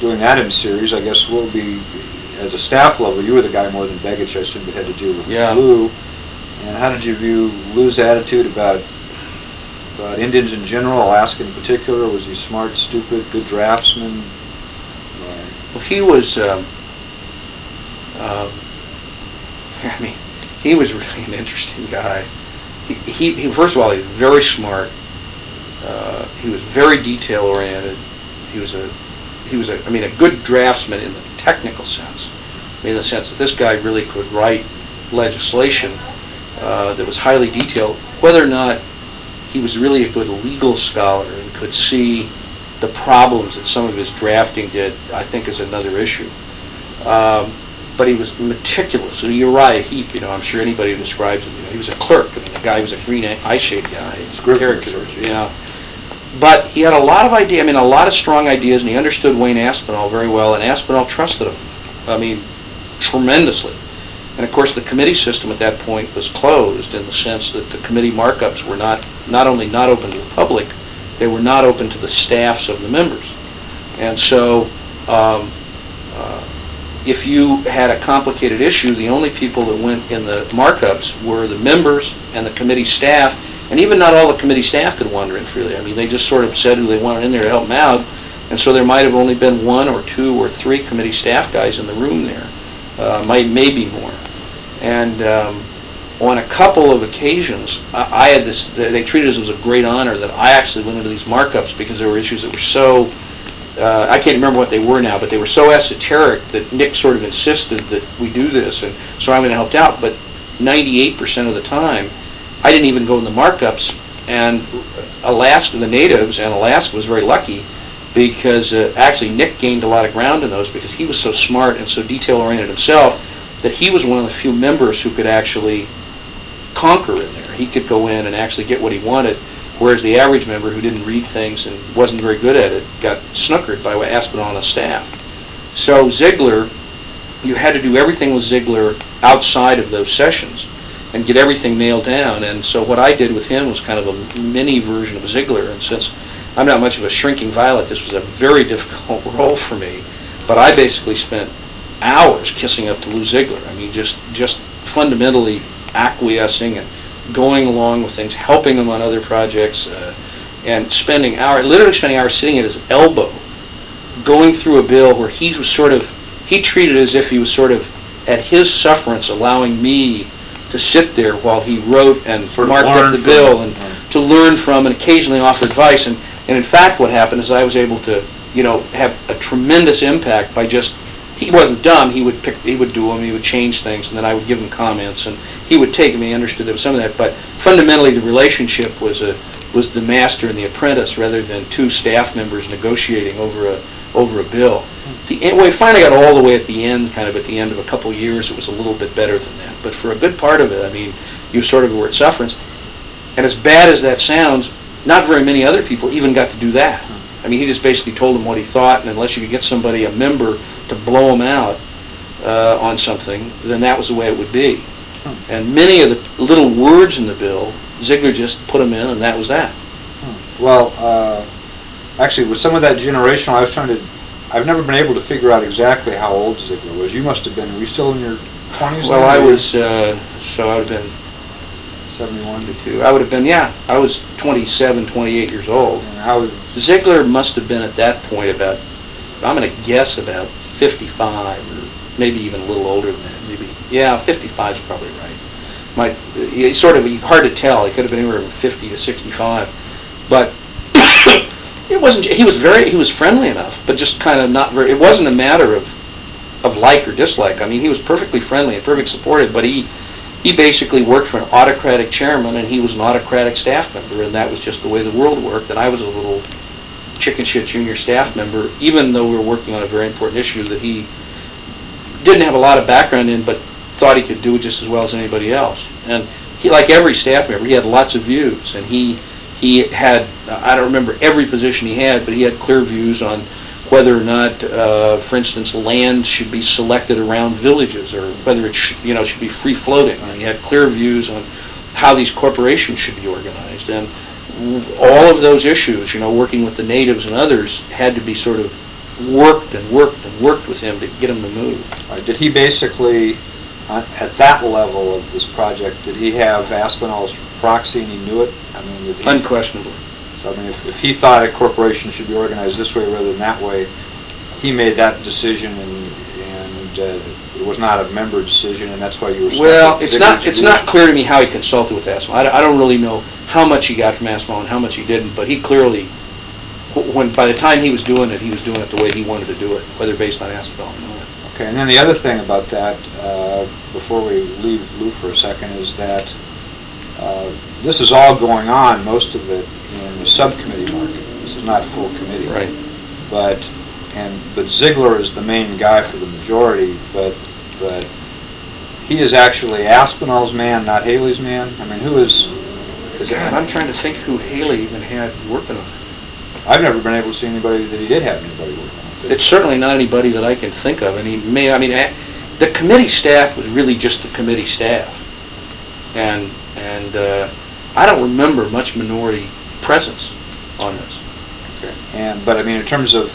Speaker 1: doing that in series, I guess we'll be, as a staff level, you were the guy more than Begich, I assume, that had to deal with
Speaker 2: Yeah.
Speaker 1: Lou. And how did you view Lou's attitude about, about Indians in general, Alaska in particular? Was he smart, stupid, good draftsman?
Speaker 2: Well, he was, um, um, <laughs> I mean, he was really an interesting guy. He, he, he- first of all, he was very smart. Uh, he was very detail oriented. He was a, he was a, I mean, a good draftsman in the technical sense. I mean, in the sense that this guy really could write legislation uh, that was highly detailed. Whether or not he was really a good legal scholar and could see the problems that some of his drafting did, I think is another issue. Um, But he was meticulous, Uriah Heep, you know, I'm sure anybody who describes him, you know, he was a clerk, I mean, the guy was a green eye shade guy, you know. But he had a lot of idea, I mean, a lot of strong ideas, and he understood Wayne Aspinall very well, and Aspinall trusted him, I mean, tremendously. And of course, the committee system at that point was closed in the sense that the committee markups were not, not only not open to the public, they were not open to the staffs of the members. And so, um, uh, if you had a complicated issue, the only people that went in the markups were the members and the committee staff, and even not all the committee staff could wander in freely. I mean, they just sort of said who they wanted in there to help them out, and so there might have only been one or two or three committee staff guys in the room there, uh, might, maybe more. And um, on a couple of occasions, I I had this, they treated it as a great honor that I actually went into these markups because there were issues that were so, uh, I can't remember what they were now, but they were so esoteric that Nick sort of insisted that we do this, and so I went and helped out. But 98% of the time, I didn't even go in the markups, and Alaska, the natives, and Alaska was very lucky because uh, actually Nick gained a lot of ground in those because he was so smart and so detail-oriented himself that he was one of the few members who could actually conquer in there. He could go in and actually get what he wanted, whereas the average member who didn't read things and wasn't very good at it got snookered by Aspinall and his staff. So Ziegler, you had to do everything with Ziegler outside of those sessions and get everything nailed down. And so what I did with him was kind of a mini version of Ziegler. And since I'm not much of a shrinking violet, this was a very <laughs> difficult <laughs> role for me. But I basically spent hours kissing up to Lou Ziegler. I mean, just just fundamentally acquiescing and going along with things, helping him on other projects, uh, and spending hours, literally spending hours sitting at his elbow, going through a bill where he was sort of, he treated it as if he was sort of at his sufferance, allowing me to sit there while he wrote and
Speaker 1: Sort of
Speaker 2: marked
Speaker 1: learn
Speaker 2: up the
Speaker 1: from
Speaker 2: bill
Speaker 1: it.
Speaker 2: and to learn from and occasionally offer advice. And, and in fact, what happened is I was able to, you know, have a tremendous impact by just, he wasn't dumb, he would pick, he would do them, he would change things, and then I would give him comments, and he would take them, he understood there was some of that, but fundamentally, the relationship was a, was the master and the apprentice, rather than two staff members negotiating over a, over a bill. The, and we finally got all the way at the end, kind of at the end of a couple years, it was a little bit better than that, but for a good part of it, I mean, you sort of were at sufferance, and as bad as that sounds, not very many other people even got to do that. I mean, he just basically told them what he thought, and unless you could get somebody, a member, to blow him out uh, on something, then that was the way it would be. And many of the little words in the bill, Ziegler just put them in, and that was that.
Speaker 1: Well, uh, actually, with some of that generational, I was trying to, I've never been able to figure out exactly how old Ziegler was. You must have been, were you still in your 20s?
Speaker 2: Well, I was, uh, so I would have been
Speaker 1: 71?
Speaker 2: to two, I would have been, yeah, I was 27, 28 years old.
Speaker 1: And How,
Speaker 2: Ziegler must have been at that point about, I'm going to guess about 55, or maybe even a little older than that, maybe. Yeah, 55 is probably right. Might, it's sort of hard to tell. It could have been anywhere from 50 to 65, but it wasn't. He was very. He was friendly enough, but just kind of not very. It wasn't a matter of of like or dislike. I mean, he was perfectly friendly and perfectly supportive, but he he basically worked for an autocratic chairman, and he was an autocratic staff member, and that was just the way the world worked. And I was a little chicken shit junior staff member, even though we were working on a very important issue that he didn't have a lot of background in, but thought he could do it just as well as anybody else. And he, like every staff member, he had lots of views, and he, he had, I don't remember every position he had, but he had clear views on whether or not, uh, for instance, land should be selected around villages, or whether it should, you know, should be free-floating. And He had clear views on how these corporations should be organized, and all of those issues, you know, working with the natives and others, had to be sort of worked and worked and worked with him to get him to move.
Speaker 1: Uh, Did he basically, uh, at that level of this project, did he have Aspinall's proxy and he knew it? I mean, did he,
Speaker 2: Unquestionably.
Speaker 1: so, I mean, if if he thought a corporation should be organized this way rather than that way, he made that decision and, and uh, it was not a member decision and that's why you were
Speaker 2: Well, it's not, it's not clear to me how he consulted with Aspinall. I don't- I don't really know how much he got from Aspinall and how much he didn't, but he clearly, when, by the time he was doing it, he was doing it the way he wanted to do it, whether based on Aspinall or not.
Speaker 1: Okay, and then the other thing about that, uh, before we leave Lou for a second, is that uh, this is all going on, most of it, in the subcommittee market. This is not full committee.
Speaker 2: Right.
Speaker 1: But, and, but Ziegler is the main guy for the majority, but, but he is actually Aspinall's man, not Haley's man? I mean, who is, is
Speaker 2: God, I'm trying to think who Haley even had working on it.
Speaker 1: I've never been able to see anybody that he did have anybody working on.
Speaker 2: It's certainly not anybody that I can think of, and he may, I mean, the committee staff was really just the committee staff. And, and uh, I don't remember much minority presence on this.
Speaker 1: Okay. And, but I mean, in terms of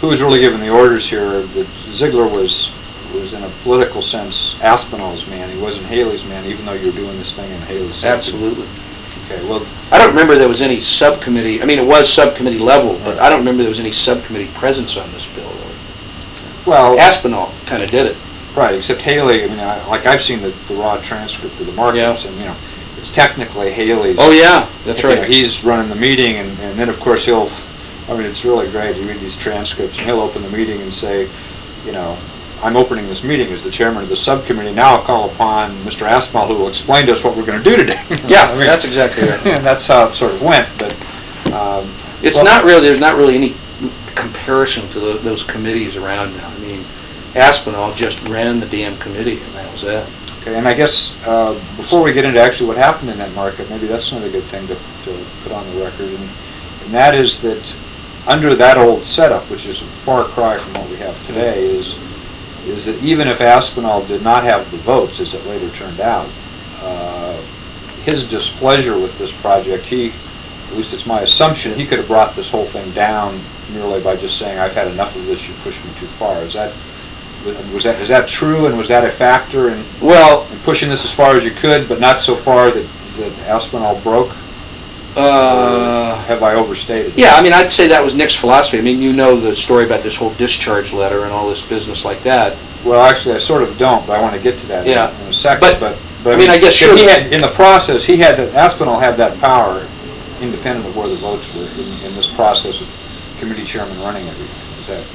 Speaker 1: who was really giving the orders here, that Ziegler was, was in a political sense Aspinall's man, he wasn't Haley's man, even though you were doing this thing in Haley's.
Speaker 2: Absolutely.
Speaker 1: Okay, well,
Speaker 2: I don't remember there was any subcommittee, I mean, it was subcommittee level, but I don't remember there was any subcommittee presence on this bill.
Speaker 1: well,
Speaker 2: Aspinall kind of did it.
Speaker 1: Right, except Haley, I mean, I- like, I've seen the, the raw transcript of the markups, and, you know, it's technically Haley's.
Speaker 2: Oh, yeah, that's
Speaker 1: You know,
Speaker 2: right.
Speaker 1: He's running the meeting, and, and then, of course, he'll, I mean, it's really great, you read these transcripts, and he'll open the meeting and say, you know, I'm opening this meeting as the chairman of the subcommittee, now I'll call upon Mr. Aspinall, who will explain to us what we're gonna do today. <laughs>
Speaker 2: Yeah,
Speaker 1: I mean,
Speaker 2: that's exactly right. <laughs>
Speaker 1: And that's how it sort of went, but, um.
Speaker 2: It's
Speaker 1: well-
Speaker 2: not really, there's not really any comparison to tho- those committees around now. Aspinall just ran the damn committee, and that was it.
Speaker 1: Okay, and I guess, uh, before we get into actually what happened in that market, maybe that's another good thing to, to put on the record, and, and that is that, under that old setup, which is a far cry from what we have today, is, is that even if Aspinall did not have the votes, as it later turned out, uh, his displeasure with this project, he, at least it's my assumption, he could have brought this whole thing down merely by just saying, I've had enough of this, you pushed me too far. Is that, was that, is that true, and was that a factor in
Speaker 2: Well,
Speaker 1: and pushing this as far as you could, but not so far that, that Aspinall broke?
Speaker 2: uh,
Speaker 1: Have I overstated?
Speaker 2: yeah, I mean, I'd say that was Nick's philosophy. I mean, you know the story about this whole discharge letter and all this business like that.
Speaker 1: Well, actually, I sort of don't, but I want to get to that in-
Speaker 2: Yeah.
Speaker 1: in a second,
Speaker 2: But-
Speaker 1: but.
Speaker 2: I mean, I guess
Speaker 1: but he
Speaker 2: sure.
Speaker 1: had- In the process, he had, that Aspinall had that power, independent of where the votes were, in, in this process of committee chairman running everything.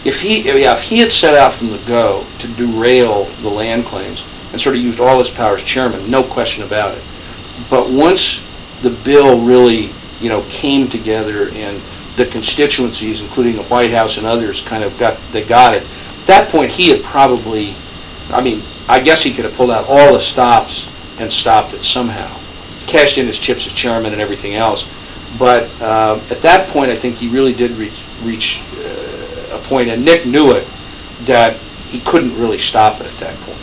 Speaker 2: If he, yeah, if he had set out from the go to derail the land claims and sort of used all his power as chairman, no question about it. But once the bill really, you know, came together and the constituencies, including the White House and others, kind of got, they got it, at that point, he had probably, I mean, I guess he could have pulled out all the stops and stopped it somehow. Cashed in his chips as chairman and everything else. But uh, at that point, I think he really did reach, reach uh, point, and Nick knew it, that he couldn't really stop it at that point.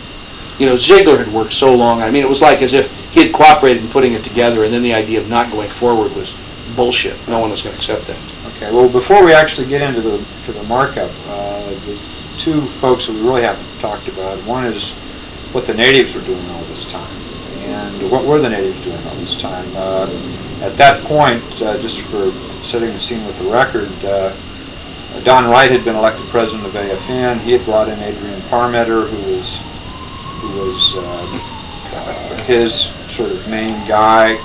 Speaker 2: You know, Ziegler had worked so long, I mean, it was like as if he had cooperated in putting it together, and then the idea of not going forward was bullshit. No one was going to accept that.
Speaker 1: okay, well, before we actually get into the, to the markup, uh, the two folks that we really haven't talked about, one is what the natives were doing all this time. And what were the natives doing all this time? Uh, At that point, uh, just for setting the scene with the record, uh, Don Wright had been elected president of AFN. He had brought in Adrian Parmeter, who was, who was uh, his sort of main guy.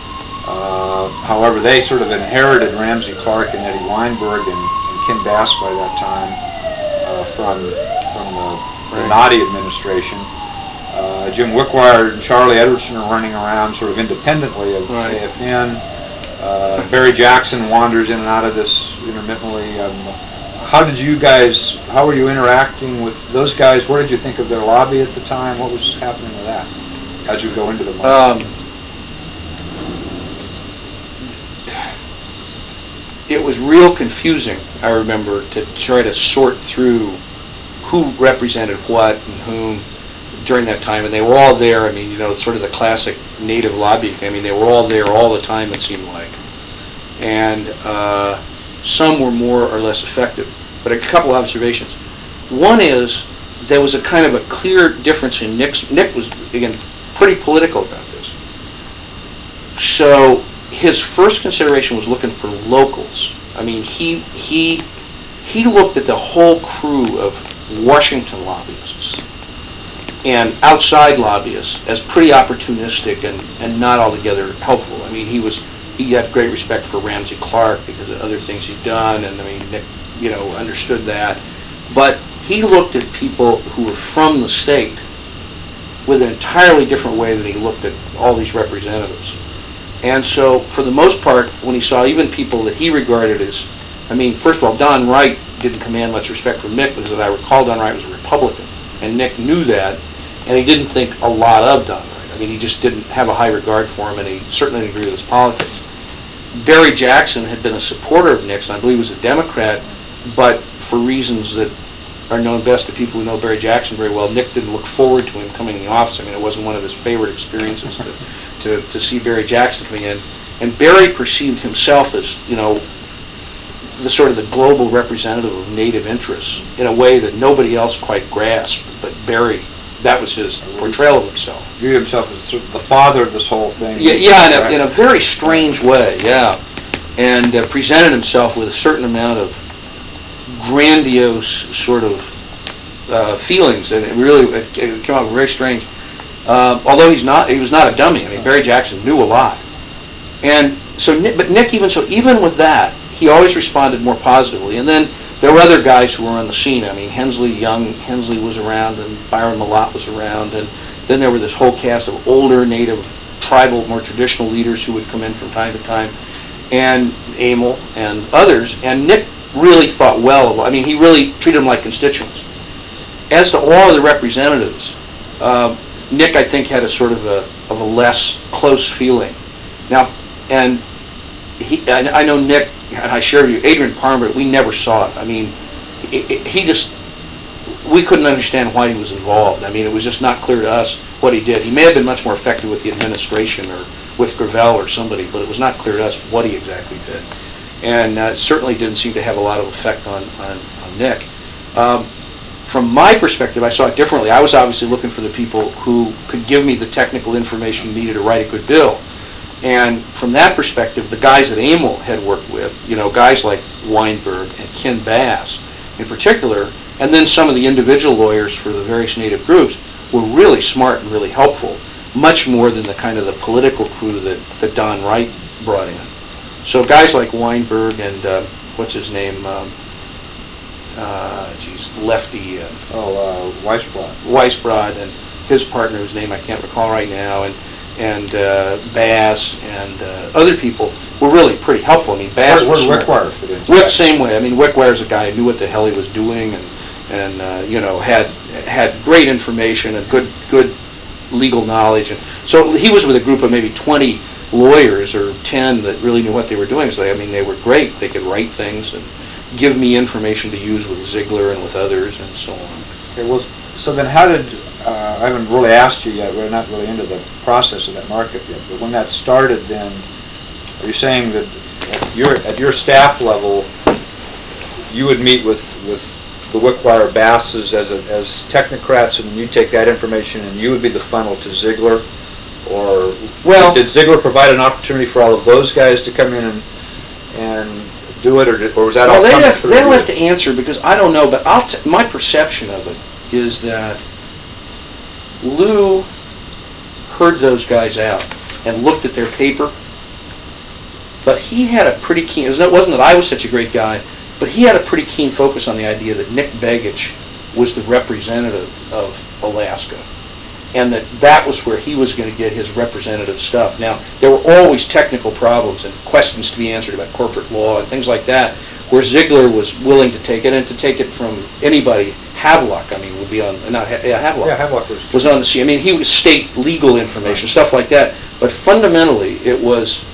Speaker 1: Uh, However, they sort of inherited Ramsey Clark and Eddie Weinberg and and Ken Bass by that time uh, from, from the the Notti administration. Uh, Jim Wickwire and Charlie Edwardson are running around sort of independently of
Speaker 2: Right.
Speaker 1: AFN. Uh, Barry Jackson wanders in and out of this intermittently. Um, how did you guys? How were you interacting with those guys? What did you think of their lobby at the time? What was happening with that? How'd you go into the market?
Speaker 2: Um, it was real confusing. I remember to try to sort through who represented what and whom during that time, and they were all there. I mean, you know, sort of the classic native lobby. thing. I mean, they were all there all the time. It seemed like, and uh, some were more or less effective. But a couple observations. One is, there was a kind of a clear difference in Nick's, Nick was, again, pretty political about this. So his first consideration was looking for locals. I mean, he, he, he looked at the whole crew of Washington lobbyists and outside lobbyists as pretty opportunistic and, and not altogether helpful. I mean, he was, he had great respect for Ramsey Clark because of other things he'd done, and I mean, Nick, you know, understood that. But he looked at people who were from the state with an entirely different way than he looked at all these representatives. And so, for the most part, when he saw even people that he regarded as, I mean, first of all, Don Wright didn't command much respect from Nick because, as I recall, Don Wright was a Republican, and Nick knew that, and he didn't think a lot of Don Wright. I mean, he just didn't have a high regard for him, and he certainly didn't agree with his politics. Barry Jackson had been a supporter of Nixon, I believe was a Democrat, but for reasons that are known best to people who know Barry Jackson very well, Nick didn't look forward to him coming in the office. I mean, it wasn't one of his favorite experiences to, <laughs> to, to see Barry Jackson coming in. And Barry perceived himself as, you know, the sort of the global representative of native interests in a way that nobody else quite grasped, but Barry, that was his portrayal of himself.
Speaker 1: Viewed himself as sort of the father of this whole thing.
Speaker 2: Yeah, yeah, in a, in a very strange way, yeah. And uh, presented himself with a certain amount of grandiose sort of uh, feelings, and it really, it it came out very strange. Uh, Although he's not, he was not a dummy, I mean, Barry Jackson knew a lot. And so, Nick- but Nick, even so, even with that, he always responded more positively. And then there were other guys who were on the scene. I mean, Hensley, young Hensley was around, and Byron Mallott was around, and then there were this whole cast of older native, tribal, more traditional leaders who would come in from time to time, and Emil and others. And Nick really thought well of. I mean, he really treated them like constituents. As to all of the representatives, uh, Nick, I think, had a sort of a of a less close feeling. Now, and he, I I know Nick, and I share with you, Adrian Palmer, we never saw it. I mean, i- i- he just, we couldn't understand why he was involved. I mean, it was just not clear to us what he did. He may have been much more effective with the administration or with Gravel or somebody, but it was not clear to us what he exactly did. And uh, certainly didn't seem to have a lot of effect on, on on Nick. Um, From my perspective, I saw it differently. I was obviously looking for the people who could give me the technical information needed to write a good bill. And from that perspective, the guys that Emil had worked with, you know, guys like Weinberg and Ken Bass in particular, and then some of the individual lawyers for the various native groups, were really smart and really helpful, much more than the kind of the political crew that, that Don Wright brought in. So guys like Weinberg and, uh, what's his name, um, uh, geez, Lefty, uh,
Speaker 1: Oh, uh, Weisbrod.
Speaker 2: Weisbrod and his partner, whose name I can't recall right now, and, and uh, Bass and uh, other people were really pretty helpful. I mean, Bass
Speaker 1: Where
Speaker 2: was
Speaker 1: where. Wickwire fit into
Speaker 2: Wick,
Speaker 1: that?
Speaker 2: same way. I mean, Wickwire's a guy who knew what the hell he was doing and, and, uh, you know, had, had great information and good, good legal knowledge. And so he was with a group of maybe 20 lawyers or 10 that really knew what they were doing. So, they, I mean, they were great. They could write things and give me information to use with Ziegler and with others and so on.
Speaker 1: Okay, well, so then how did, uh, I haven't really asked you yet, we're not really into the process of that market yet, but when that started then, are you saying that at your, at your staff level, you would meet with, with the Wickwire Basses as, a- as technocrats, and you take that information and you would be the funnel to Ziegler? Or
Speaker 2: Well-
Speaker 1: did Ziegler provide an opportunity for all of those guys to come in and, and do it, or did- or was that all
Speaker 2: Well, they'd
Speaker 1: coming
Speaker 2: have,
Speaker 1: through?
Speaker 2: they'll
Speaker 1: you?
Speaker 2: have to answer, because I don't know, but I'll, t- my perception of it is that Lou heard those guys out and looked at their paper, but he had a pretty keen, it was- it wasn't that I was such a great guy, but he had a pretty keen focus on the idea that Nick Begich was the representative of Alaska, and that that was where he was going to get his representative stuff. Now, there were always technical problems and questions to be answered about corporate law and things like that, where Ziegler was willing to take it, and to take it from anybody. Havelock, I mean, would be on, not, yeah, Havelock
Speaker 1: Yeah, Havelock was.
Speaker 2: was on the scene. I mean, he was state legal information, stuff like that. But fundamentally, it was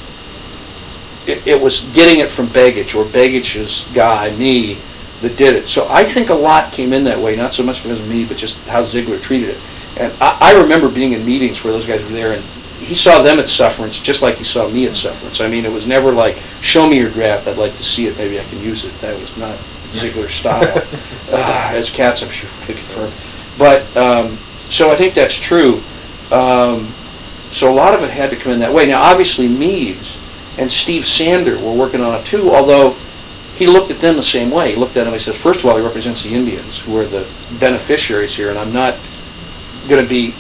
Speaker 2: it, it was getting it from Begich or Begich's guy, me, that did it. So I think a lot came in that way, not so much because of me, but just how Ziegler treated it. And I, I remember being in meetings where those guys were there, and he saw them at sufferance just like he saw me at sufferance. I mean, it was never like, show me your draft, I'd like to see it, maybe I can use it. That was not Ziegler's style, uh, <laughs> as Katz, I'm sure, could confirm. But, um, so I think that's true. Um, so a lot of it had to come in that way. Now, obviously, Meeds and Steve Sander were working on it too, although he looked at them the same way. He looked at them and he said, first of all, he represents the Indians, who are the beneficiaries here, and I'm not going to be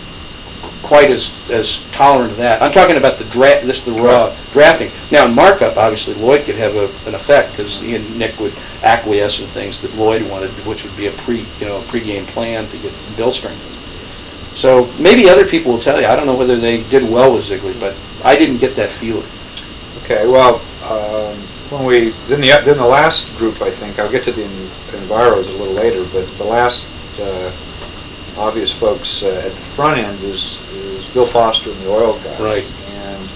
Speaker 2: quite as, as tolerant of that. I'm talking about the draft, this, the raw drafting. Now, in markup, obviously, Lloyd could have a, an effect, because he and Nick would acquiesce in things that Lloyd wanted, which would be a pre, you know, a pre-game plan to get Bill strengthened. So maybe other people will tell you, I don't know whether they did well with Ziegler, but I didn't get that feeling.
Speaker 1: Okay, well, um, when we, then the, then the last group, I think, I'll get to the en- enviros a little later, but the last uh, obvious folks uh, at the front end is, is Bill Foster and the oil guys.
Speaker 2: Right.
Speaker 1: And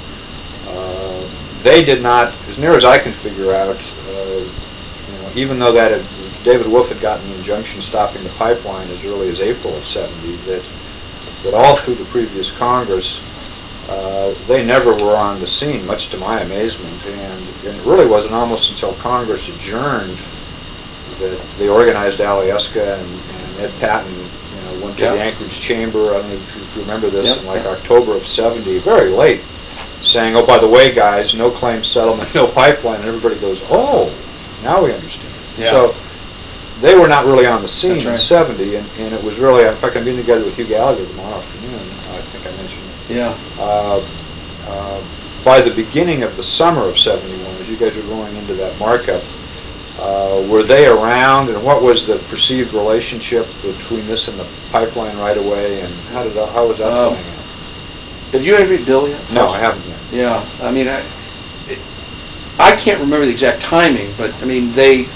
Speaker 1: uh, they did not, as near as I can figure out, uh, you know, even though that had, David Wolf had gotten an injunction stopping the pipeline as early as April of 70, that, that all through the previous Congress, uh, they never were on the scene, much to my amazement. And, and it really wasn't almost until Congress adjourned that they organized Alyeska and, and Ed Patton, you went to the. Anchorage Chamber. I don't know if you- remember this in like October of '70, very late, saying, "Oh, by the way, guys, no claim settlement, <laughs> no pipeline." And everybody goes, "Oh, now we understand." So they were not really on the scene
Speaker 2: That's
Speaker 1: in '70, and, and it was really. In fact, I'm being together with Hugh Gallagher tomorrow afternoon. I think I mentioned It.
Speaker 2: Yeah.
Speaker 1: uh, uh, by the beginning of the summer of 71, as you guys are going into that markup, uh, were they around, and what was the perceived relationship between this and the pipeline right away, and how did, that- how was that
Speaker 2: Um,
Speaker 1: playing out?
Speaker 2: Have you interviewed Bill yet?
Speaker 1: No, I haven't yet.
Speaker 2: Yeah, I mean, I, it- I can't remember the exact timing, but, I mean, they,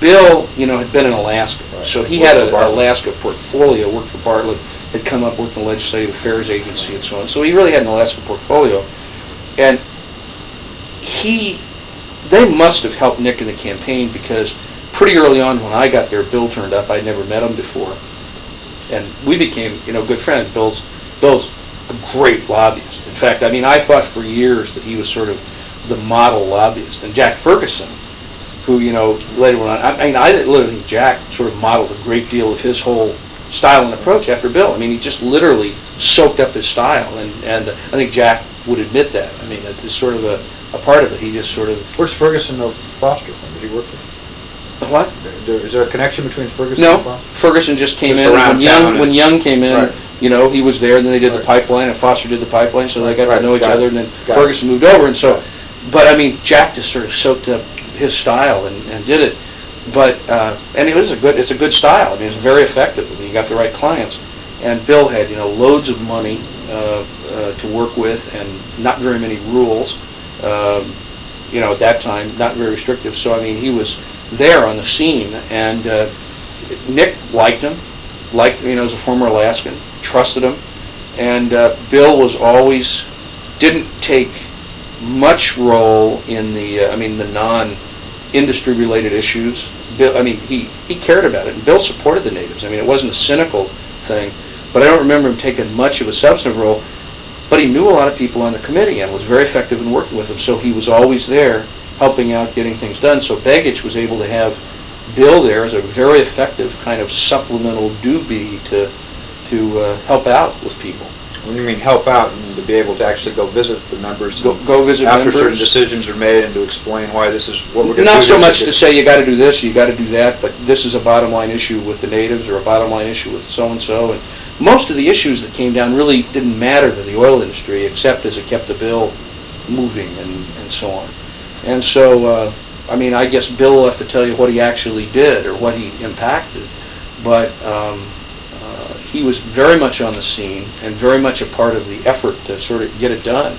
Speaker 2: Bill, you know, had been in Alaska,
Speaker 1: Right.
Speaker 2: so he had
Speaker 1: Worked
Speaker 2: an
Speaker 1: for
Speaker 2: Alaska portfolio, worked for Bartlett, had come up, worked in the Legislative Affairs Agency and so on, so he really had an Alaska portfolio. And he, they must have helped Nick in the campaign, because pretty early on, when I got there, Bill turned up, I'd never met him before. And we became, you know, good friends. Bill's, Bill's a great lobbyist. In fact, I mean, I thought for years that he was sort of the model lobbyist. And Jack Ferguson, who, you know, later on, I mean, I literally think Jack sort of modeled a great deal of his whole style and approach after Bill. I mean, he just literally soaked up his style, and, and I think Jack would admit that. I mean, it's sort of a, a part of it. He just sort of,
Speaker 1: Where's Ferguson of Foster from? Did he work with?
Speaker 2: what?
Speaker 1: there- Is there a connection between Ferguson
Speaker 2: No,
Speaker 1: and Foster?
Speaker 2: Ferguson just came
Speaker 1: Just
Speaker 2: in.
Speaker 1: around
Speaker 2: When Young, when Young came in,
Speaker 1: Right.
Speaker 2: you know, he was there, and then they did the pipeline, and Foster did the pipeline, so they got
Speaker 1: Right,
Speaker 2: to know each
Speaker 1: got it,
Speaker 2: other, and then
Speaker 1: got it.
Speaker 2: Ferguson moved over, and so, but I mean, Jack just sort of soaked up his style and, and did it. But, uh, and it was a good, it's a good style. I mean, it's very effective. I mean, you got the right clients. And Bill had, you know, loads of money, uh, uh, to work with and not very many rules. Um, you know, at that time, not very restrictive. So, I mean, he was there on the scene and, uh, Nick liked him, liked, you know, as a former Alaskan, trusted him. And, uh, Bill was always, didn't take much role in the, uh, I mean, the non-industry related issues. Bill, I mean, he, he cared about it, and Bill supported the natives. I mean, it wasn't a cynical thing, but I don't remember him taking much of a substantive role. But he knew a lot of people on the committee and was very effective in working with them, so he was always there helping out, getting things done. So Begich was able to have Bill there as a very effective kind of supplemental doobie to, to uh, help out with people.
Speaker 1: When you mean help out, and to be able to actually go visit the members?
Speaker 2: Go, go visit
Speaker 1: After certain decisions are made and to explain why this is what we're going to do.
Speaker 2: Not so much to say you gotta do this, you gotta do that, but this is a bottom line issue with the natives, or a bottom line issue with so-and-so, and most of the issues that came down really didn't matter to the oil industry, except as it kept the bill moving and, and so on. And so, uh, I mean, I guess Bill will have to tell you what he actually did, or what he impacted, but, um, uh, he was very much on the scene, and very much a part of the effort to sort of get it done.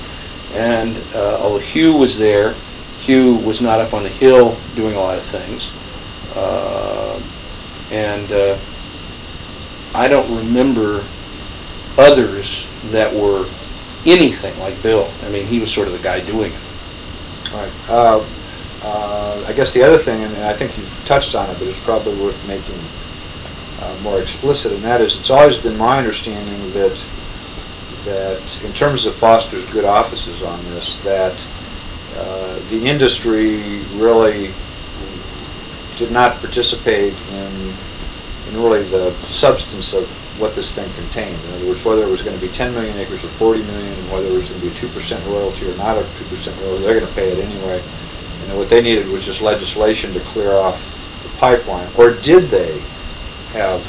Speaker 2: And, uh, although Hugh was there, Hugh was not up on the hill doing a lot of things. Uh, And uh, I don't remember others that were anything like Bill. I mean, he was sort of the guy doing it.
Speaker 1: Right. Uh, uh, I guess the other thing, and I think you've touched on it, but it's probably worth making uh, more explicit, and that is, it's always been my understanding that, that in terms of Foster's good offices on this, that uh, the industry really did not participate in, in really the substance of what this thing contained. In other words, whether it was going to be 10 million acres or 40 million, whether it was going to be a 2% royalty or not a 2% royalty, they're going to pay it anyway. And what they needed was just legislation to clear off the pipeline. Or did they have,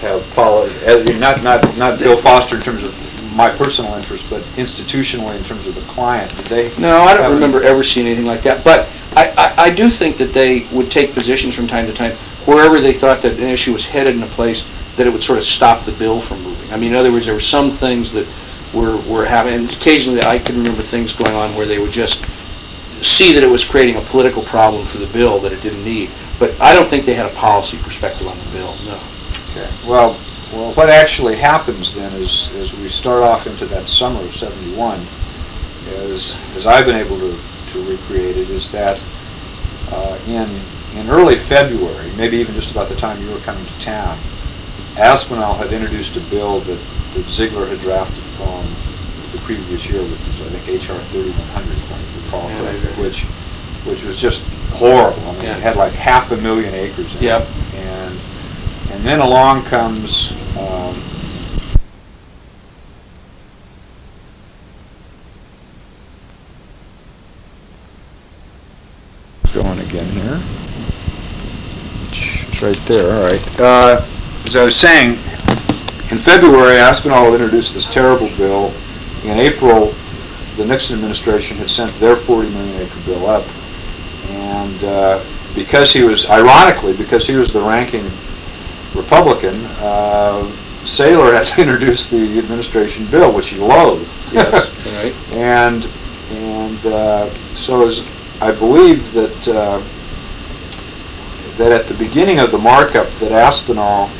Speaker 1: have poli, uh, not, not, not Bill Foster in terms of my personal interest, but institutionally in terms of the client, did they?
Speaker 2: No, I don't remember ever seeing anything like that, but I, I, I do think that they would take positions from time to time wherever they thought that an issue was headed in a place that it would sort of stop the bill from moving. I mean, in other words, there were some things that were, were having, and occasionally I can remember things going on where they would just see that it was creating a political problem for the bill that it didn't need. But I don't think they had a policy perspective on the bill, no.
Speaker 1: Okay, well, well, what actually happens then is, is we start off into that summer of seventy-one, is, as I've been able to, to recreate it, is that, uh, in, in early February, maybe even just about the time you were coming to town, Aspinall had introduced a bill that, that Ziegler had drafted from the previous year, which was, I think, HR thirty-one hundred, if I recall
Speaker 2: Yeah,
Speaker 1: correctly,
Speaker 2: maybe.
Speaker 1: which, which was just horrible. I mean,
Speaker 2: Yeah.
Speaker 1: it had like half a million acres in it. And, and then along comes, um,
Speaker 3: Going again here. It's right there, all right.
Speaker 1: uh, as I was saying, in February, Aspinall introduced this terrible bill. In April, the Nixon administration had sent their 40 million acre bill up. And uh, because he was, ironically, because he was the ranking Republican, uh, Saylor had to <laughs> introduce the administration bill, which he loathed.
Speaker 2: Yes, <laughs> right.
Speaker 1: And, and uh, so as, I believe that, uh, that at the beginning of the markup, that Aspinall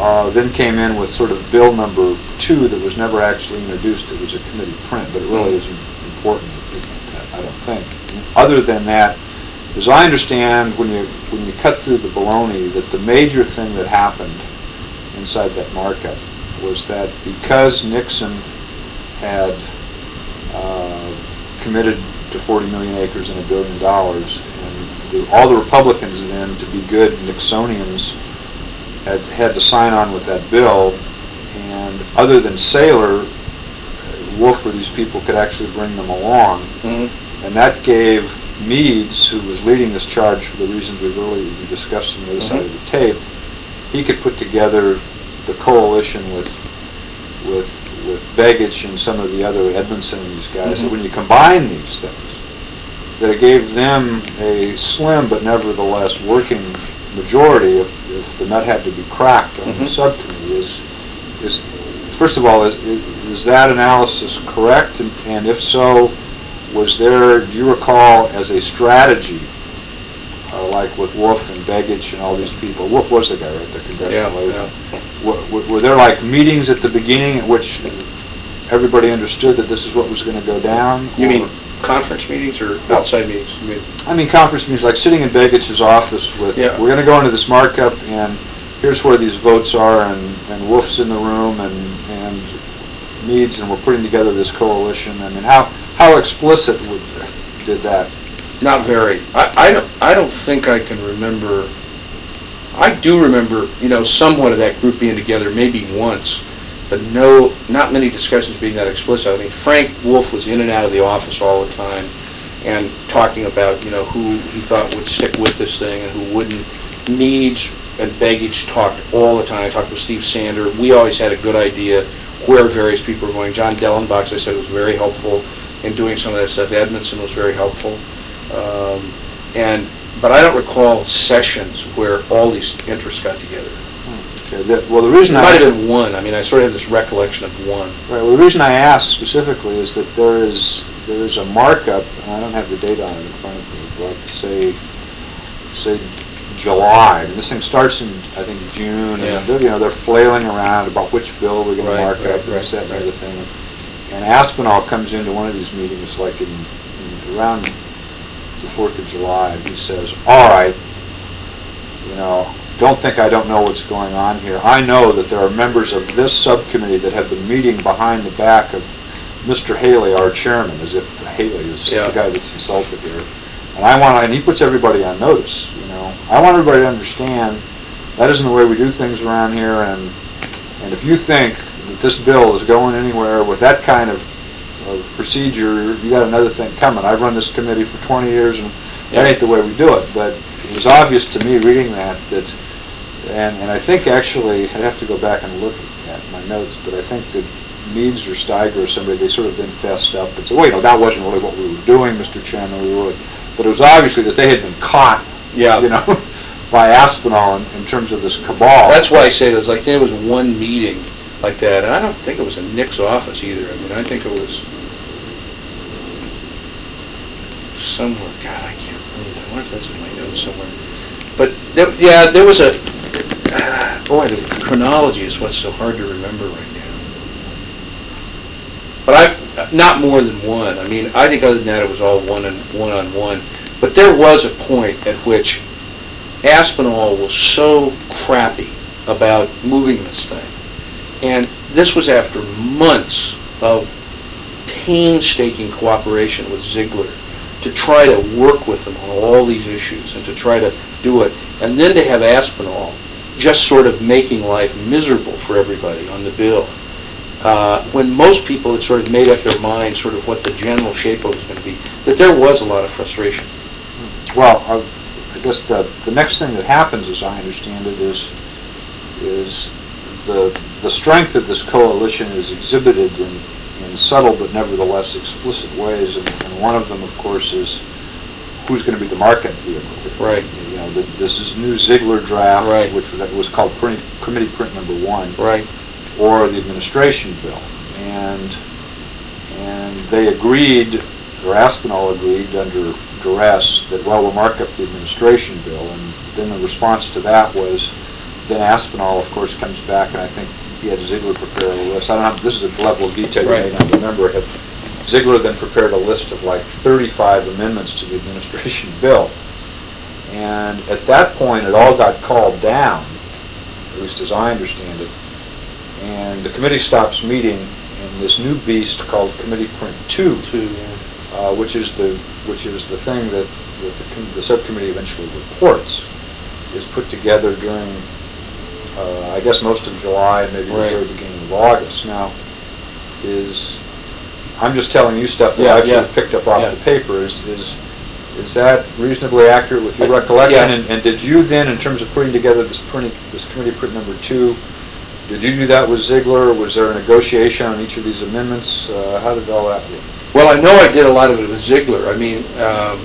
Speaker 1: uh, then came in with sort of bill number two that was never actually introduced. It was a committee print, but it really isn't important, I don't think. Other than that, as I understand, when you, when you cut through the baloney, that the major thing that happened inside that markup was that because Nixon had uh, committed to 40 million acres and a billion dollars, and the- all the Republicans then, to be good Nixonians, had, had to sign on with that bill, and other than Saylor, Wolf or these people could actually bring them along,
Speaker 2: Mhm.
Speaker 1: and that gave Meeds, who was leading this charge for the reasons we've earlier discussed on the other side of the tape, he could put together the coalition with, with, with Begich and some of the other Edmondson and these guys, that
Speaker 2: Mhm.
Speaker 1: when you combine these things, that it gave them a slim but nevertheless working majority if, if the nut had to be cracked on the
Speaker 2: Mhm.
Speaker 1: subcommittee is, is, first of all, is, is that analysis correct? And- And if so, was there, do you recall, as a strategy, uh, like with Wolf and Begich and all these people, Wolf was the guy, right, the
Speaker 2: Yeah,
Speaker 1: congressional agent?
Speaker 2: yeah.
Speaker 1: Were- Were there like meetings at the beginning at which everybody understood that this is what was going to go down?
Speaker 2: You mean conference meetings or outside meetings? You mean-
Speaker 1: I mean, conference meetings, like sitting in Begich's office with,
Speaker 2: Yeah.
Speaker 1: we're gonna go into this markup, and here's where these votes are, and, and Wolf's in the room, and, and Meeds, and we're putting together this coalition, I mean, how, how explicit would, did that?
Speaker 2: Not very. I, I don't, I don't think I can remember, I do remember, you know, somewhat of that group being together, maybe once, but no, not many discussions being that explicit. I mean, Frank Wolf was in and out of the office all the time and talking about, you know, who he thought would stick with this thing and who wouldn't. Meeds and Begich talked all the time. I talked with Steve Sander. We always had a good idea where various people were going. John Dellenback, I said, was very helpful in doing some of that stuff. Edmondson was very helpful. Um, And, but I don't recall sessions where all these interests got together.
Speaker 1: Okay, that, well, the reason
Speaker 2: It
Speaker 1: I.
Speaker 2: might have been one, I mean, I sort of have this recollection of one.
Speaker 1: Right, well, the reason I asked specifically is that there is, there is a markup, and I don't have the date on it in front of me, but say, say July, and this thing starts in, I think, June,
Speaker 2: Yeah.
Speaker 1: they're, you know, they're flailing around about which bill we're gonna
Speaker 2: Right,
Speaker 1: mark
Speaker 2: right,
Speaker 1: up, and
Speaker 2: right,
Speaker 1: that, and the
Speaker 2: right.
Speaker 1: other thing. And Aspinall comes into one of these meetings, like in, in around the Fourth of July, and he says, "All right, you know, don't think I don't know what's going on here. I know that there are members of this subcommittee that have been meeting behind the back of Mr. Haley, our chairman, as if Haley is
Speaker 2: Yeah.
Speaker 1: the guy that's insulted here. And I want, and he puts everybody on notice, you know. I want everybody to understand that isn't the way we do things around here, and, and if you think that this bill is going anywhere with that kind of, of procedure, you got another thing coming. I've run this committee for 20 years, and that ain't the way we do it. But it was obvious to me reading that, that, and, and I think actually, I'd have to go back and look at my notes, but I think that Meeds or Steiger or somebody, they sort of then fessed up and said, well, you know, that wasn't really what we were doing, Mr. Chairman, we were, but it was obviously that they had been caught,
Speaker 2: Yeah.
Speaker 1: you know, <laughs> by Aspinall in, in terms of this cabal.
Speaker 2: That's why I say there's like, there was one meeting like that, and I don't think it was in Nick's office either. I mean, I think it was somewhere, God, I can't remember. I wonder if that's in my notes somewhere. But, there- yeah, there was a, uh, boy, the chronology is what's so hard to remember right now. But I, not more than one. I mean, I think other than that, it was all one and, one-on-one. But there was a point at which Aspinall was so crappy about moving this thing. And this was after months of painstaking cooperation with Ziegler to try to work with him on all these issues and to try to do it. And then to have Aspinall just sort of making life miserable for everybody on the bill. Uh, when most people had sort of made up their mind sort of what the general shape of it was going to be, that there was a lot of frustration.
Speaker 1: Well, I I guess the, the next thing that happens, as I understand it, is, is the, the strength of this coalition is exhibited in, in subtle but nevertheless explicit ways, and and one of them, of course, is who's going to be the market vehicle.
Speaker 2: Right.
Speaker 1: You know, the- this is new Ziegler draft,
Speaker 2: Right.
Speaker 1: which was, was called print- committee print number one
Speaker 2: Right.
Speaker 1: or the administration bill. And, and they agreed, or Aspinall agreed under duress, that, well, we'll mark up the administration bill. And then the response to that was, then Aspinall, of course, comes back, and I think he had Ziegler prepare a list. I don't know, this is a level of detail you may
Speaker 2: Right.
Speaker 1: not remember it. Ziegler then prepared a list of like 35 amendments to the administration <laughs> bill. And at that point, it all got called down, at least as I understand it. And the committee stops meeting, and this new beast called Committee Print Two,
Speaker 2: Two, yeah.
Speaker 1: uh, which is the, which is the thing that, that the, com- the subcommittee eventually reports, is put together during, uh, I guess, most of July, and maybe the very beginning of August. Now, is, I'm just telling you stuff that
Speaker 2: Yeah,
Speaker 1: I've sort
Speaker 2: yeah,
Speaker 1: of picked up off
Speaker 2: yeah.
Speaker 1: the paper, is, is, is that reasonably accurate with your
Speaker 2: Uh,
Speaker 1: recollection? And and did you then, in terms of putting together this printing, this committee print number two, did you do that with Ziegler? Was there a negotiation on each of these amendments? Uh, How did all that work?
Speaker 2: Well, I know I did a lot of it with Ziegler. I mean, um,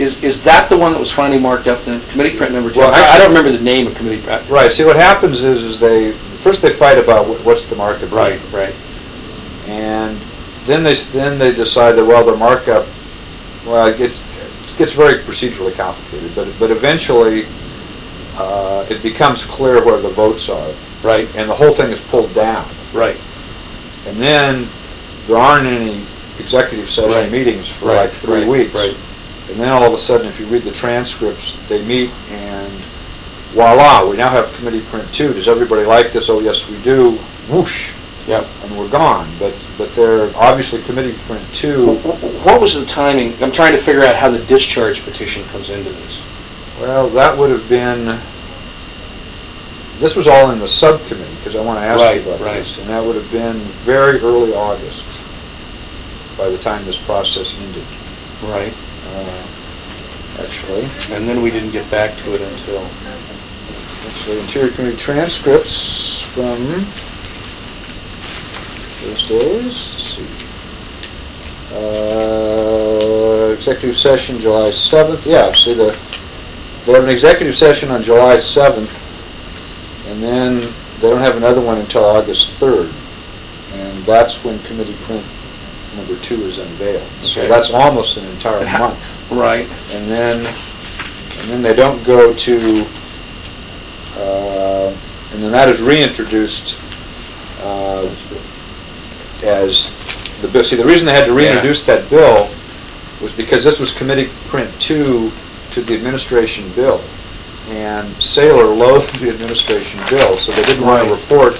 Speaker 2: is, is that the one that was finally marked up then? Committee print number two?
Speaker 1: Well,
Speaker 2: I I don't remember the name of committee print.
Speaker 1: Right, see, what happens is, is they, first they fight about what- what's the market rate.
Speaker 2: Right, right.
Speaker 1: And then they, s- then they decide that, well, the markup, well, it gets, it gets very procedurally complicated, but, but eventually, uh, it becomes clear where the votes are,
Speaker 2: Right,
Speaker 1: and the whole thing is pulled down.
Speaker 2: right.
Speaker 1: And then, there aren't any executive
Speaker 2: Right.
Speaker 1: session meetings for
Speaker 2: Right,
Speaker 1: like three
Speaker 2: right,
Speaker 1: weeks.
Speaker 2: right.
Speaker 1: And then all of a sudden, if you read the transcripts, they meet and voila, we now have committee print two. Does everybody like this? Oh, yes, we do. Whoosh.
Speaker 2: Yep.
Speaker 1: And we're gone. But, but they're obviously committee print two.
Speaker 2: Wh- wh- What was the timing? I'm trying to figure out how the discharge petition comes into this.
Speaker 1: Well, that would have been, this was all in the subcommittee, because I want to ask
Speaker 2: Right,
Speaker 1: you about
Speaker 2: right.
Speaker 1: this. And that would have been very early August, by the time this process ended.
Speaker 2: Right.
Speaker 1: Uh, Actually,
Speaker 2: And then we didn't get back to it until,
Speaker 1: actually, Interior Committee transcripts from those days, let's see. Uh, Executive session July 7th, yeah, see the, they have an executive session on July 7th, and then they don't have another one until August 3rd. And that's when committee print number two is unveiled. So
Speaker 2: Okay.
Speaker 1: that's almost an entire <laughs> month.
Speaker 2: right,
Speaker 1: And then, and then they don't go to, uh, and then that is reintroduced uh, as the bill. See, the reason they had to reintroduce that bill was because this was committee print two to the administration bill. And Saylor loathed the administration bill, so they didn't want
Speaker 2: Right.
Speaker 1: to report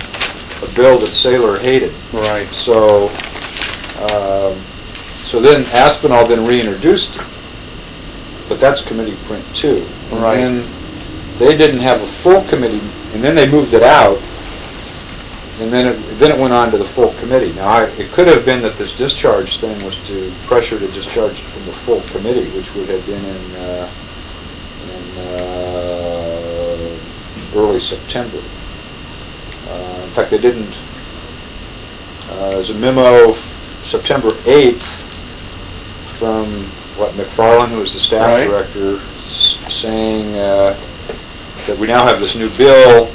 Speaker 1: a bill that Saylor hated.
Speaker 2: Right.
Speaker 1: So, um, so then Aspinall then reintroduced it, but that's committee print two. And
Speaker 2: Right.
Speaker 1: then they didn't have a full committee, and then they moved it out, and then it, then it went on to the full committee. Now, I, it could have been that this discharge thing was to pressure to discharge it from the full committee, which would have been in, uh, in, uh, early September. Uh, in fact, they didn't, uh, there's a memo September 8th from, what, McFarland, who was the staff
Speaker 2: Right.
Speaker 1: director, s- saying uh, that we now have this new bill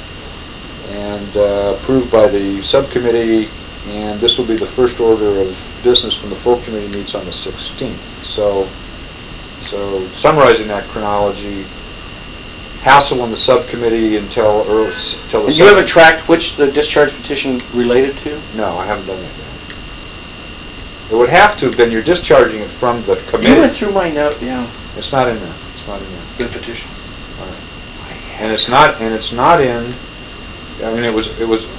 Speaker 1: and uh, approved by the subcommittee, and this will be the first order of business when the full committee meets on the 16th. So, so summarizing that chronology, hassle in the subcommittee until early, until the.
Speaker 2: You haven't
Speaker 1: sub-
Speaker 2: tracked which the discharge petition related to?
Speaker 1: No, I haven't done that yet. It would have to have been, you're discharging it from the committee.
Speaker 2: You went through my note, yeah,
Speaker 1: It's not in there, it's not in there.
Speaker 2: the petition. All right.
Speaker 1: And it's not, and it's not in, I mean, it was, it was,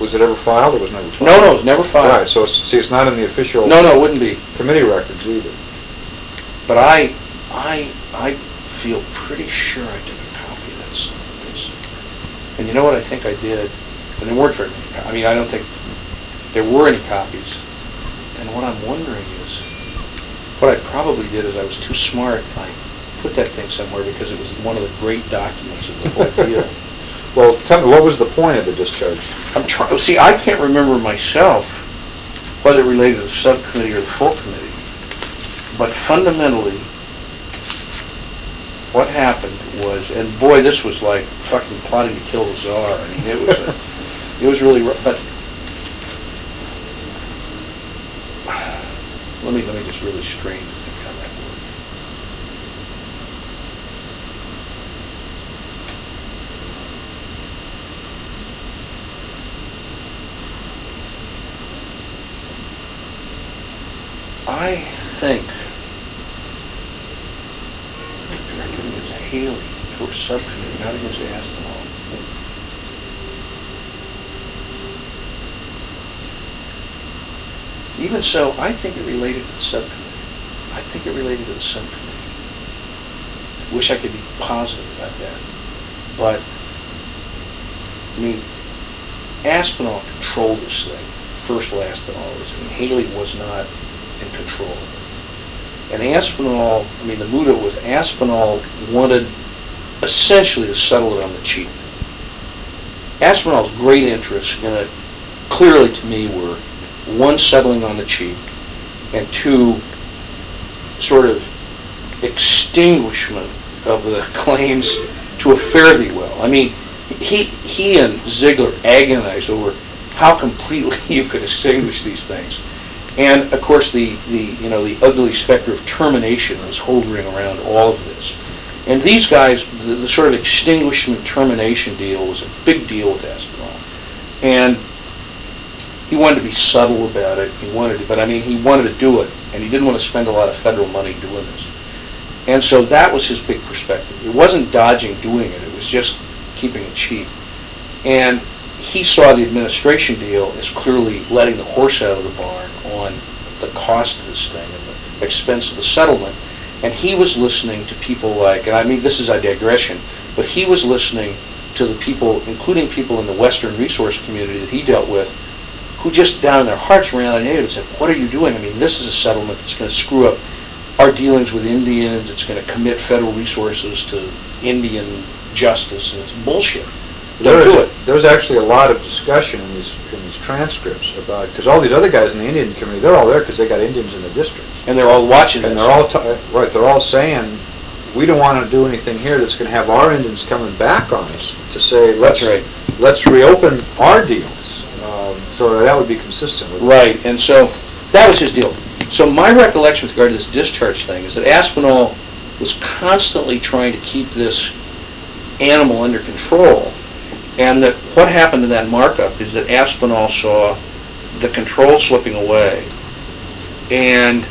Speaker 1: was it ever filed? It was never filed.
Speaker 2: No, no, it was never
Speaker 1: Right,
Speaker 2: filed.
Speaker 1: so, it's- see, it's not in the official
Speaker 2: No, no, it wouldn't be.
Speaker 1: committee records either.
Speaker 2: But I, I, I feel pretty sure I took a copy of that son of a bitch. And you know what I think I did? And there weren't very many, co- I mean, I don't think there were any copies. And what I'm wondering is, what I probably did is I was too smart. I put that thing somewhere because it was one of the great documents of the whole <laughs> deal.
Speaker 1: Well, tell me, what was the point of the discharge?
Speaker 2: I'm trying, oh, see, I can't remember myself whether it related to the subcommittee or the full committee. But fundamentally, what happened was, and boy, this was like fucking plotting to kill the czar. I mean, it was, a- it was really, but, let me, let me just really strain to think how that worked. I think directed against Haley for subcommittee, not against Aspinall. Even so, I think it related to the subcommittee. I think it related to the subcommittee. Wish I could be positive about that. But, I mean, Aspinall controlled this thing, first, last, and always. I mean, Haley was not in control. And Aspinall, I mean, the mood of it was Aspinall wanted essentially to settle it on the cheap. Aspinall's great interests in it, clearly to me, were, one, settling on the cheek, and two, sort of extinguishment of the <laughs> claims to a fare thee well. I mean, he, he and Sigler agonized over how completely <laughs> you could extinguish these things. And of course, the, the, you know, the ugly specter of termination was hovering around all of this. And these guys, the, the sort of extinguishment termination deal was a big deal with Aspinall. And he wanted to be subtle about it, he wanted to, but I mean, he wanted to do it, and he didn't want to spend a lot of federal money doing this. And so that was his big perspective. It wasn't dodging doing it, it was just keeping it cheap. And he saw the administration deal as clearly letting the horse out of the barn on the cost of this thing and the expense of the settlement. And he was listening to people like, and I mean, this is a digression, but he was listening to the people, including people in the Western resource community that he dealt with, who just down in their hearts ran out of native and said, what are you doing? I mean, this is a settlement that's going to screw up our dealings with Indians, it's going to commit federal resources to Indian justice, and it's bullshit.
Speaker 1: There
Speaker 2: Don't do it.
Speaker 1: There's actually a lot of discussion in these, in these transcripts about, because all these other guys in the Indian community, they're all there because they got Indians in the districts.
Speaker 2: And they're all watching this.
Speaker 1: And they're all, right, they're all saying, we don't want to do anything here that's going to have our Indians coming back on us to say, let's,
Speaker 2: right.
Speaker 1: let's reopen our deals. Um, So that would be consistent with.
Speaker 2: Right, and so, that was his deal. So my recollection with regard to this discharge thing is that Aspinall was constantly trying to keep this animal under control, and that what happened in that markup is that Aspinall saw the control slipping away, and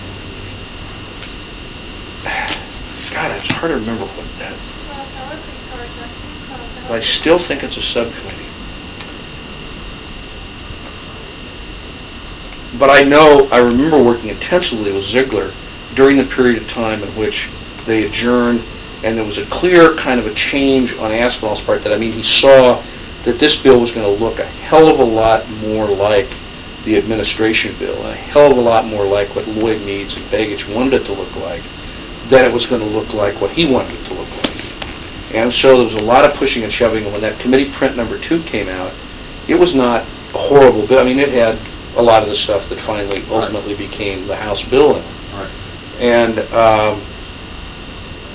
Speaker 2: God, it's hard to remember what that. But I still think it's a subcommittee. But I know, I remember working intensively with Sigler during the period of time in which they adjourned, and there was a clear kind of a change on Aspinall's part that, I mean, he saw that this bill was going to look a hell of a lot more like the administration bill, a hell of a lot more like what Lloyd Meeds and Begich wanted it to look like, than it was going to look like what he wanted it to look like. And so there was a lot of pushing and shoving, and when that committee print number two came out, it was not a horrible bill. I mean, it had a lot of the stuff that finally ultimately became the House building.
Speaker 1: Right.
Speaker 2: And um,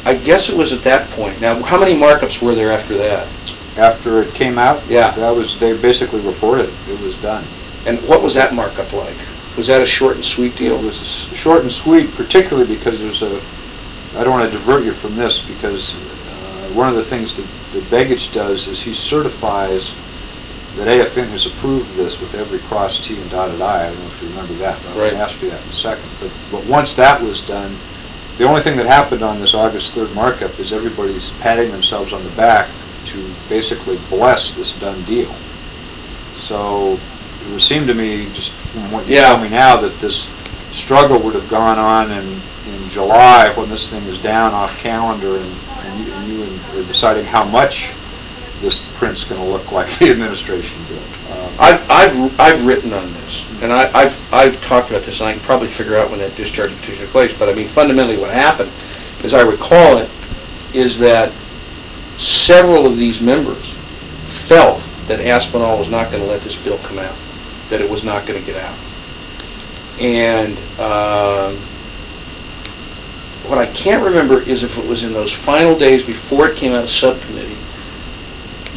Speaker 2: I guess it was at that point. Now, how many markups were there after that?
Speaker 1: After it came out?
Speaker 2: Yeah.
Speaker 1: That was, they basically reported it was done.
Speaker 2: And what was that markup like? Was that a short and sweet deal?
Speaker 1: It was s- short and sweet, particularly because there's a, I don't want to divert you from this, because uh, one of the things that that Begich does is he certifies that AFN has approved this with every crossed T and dotted I. I don't know if you remember that, but
Speaker 2: Right.
Speaker 1: I'll ask you that in a second. But, but once that was done, the only thing that happened on this August 3rd markup is everybody's patting themselves on the back to basically bless this done deal. So it would seem to me, just from what you
Speaker 2: Yeah.
Speaker 1: tell me now, that this struggle would have gone on in, in July when this thing is down off calendar and, and you, and you are deciding how much this print's gonna look like the <laughs> administration did. Um,
Speaker 2: I've, I've, I've written on this, and I, I've, I've talked about this, and I can probably figure out when that discharge petition took place, but I mean, fundamentally what happened, as I recall it, is that several of these members felt that Aspinall was not gonna let this bill come out, that it was not gonna get out. And, um, what I can't remember is if it was in those final days before it came out of subcommittee,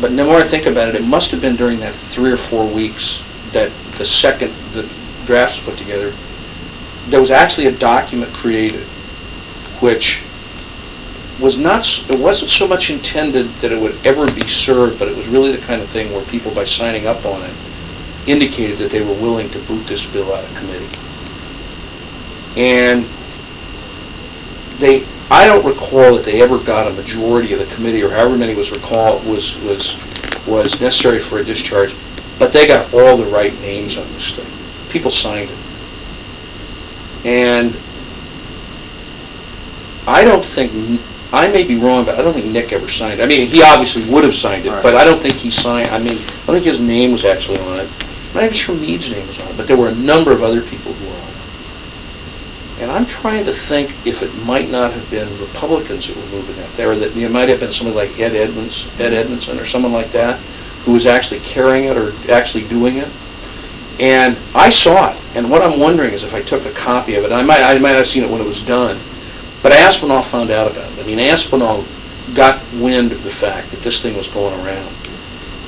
Speaker 2: but the more I think about it, it must have been during that three or four weeks that the second, the draft was put together. There was actually a document created, which was not, it wasn't so much intended that it would ever be served, but it was really the kind of thing where people, by signing up on it, indicated that they were willing to boot this bill out of committee. And they, I don't recall that they ever got a majority of the committee, or however many was recall, was, was, was necessary for a discharge, but they got all the right names on this thing. People signed it. And I don't think, I may be wrong, but I don't think Nick ever signed it. I mean, he obviously would have signed it, but I don't think he signed, I mean, I think his name was actually on it. I'm not even sure Meeds' name was on it, but there were a number of other people who were on it. I'm trying to think if it might not have been Republicans that were moving that, there, that it might have been somebody like Ed Edmonds, Ed Edmondson, or someone like that, who was actually carrying it or actually doing it. And I saw it, and what I'm wondering is if I took a copy of it, I might, I might have seen it when it was done, but Aspinall found out about it. I mean, Aspinall got wind of the fact that this thing was going around.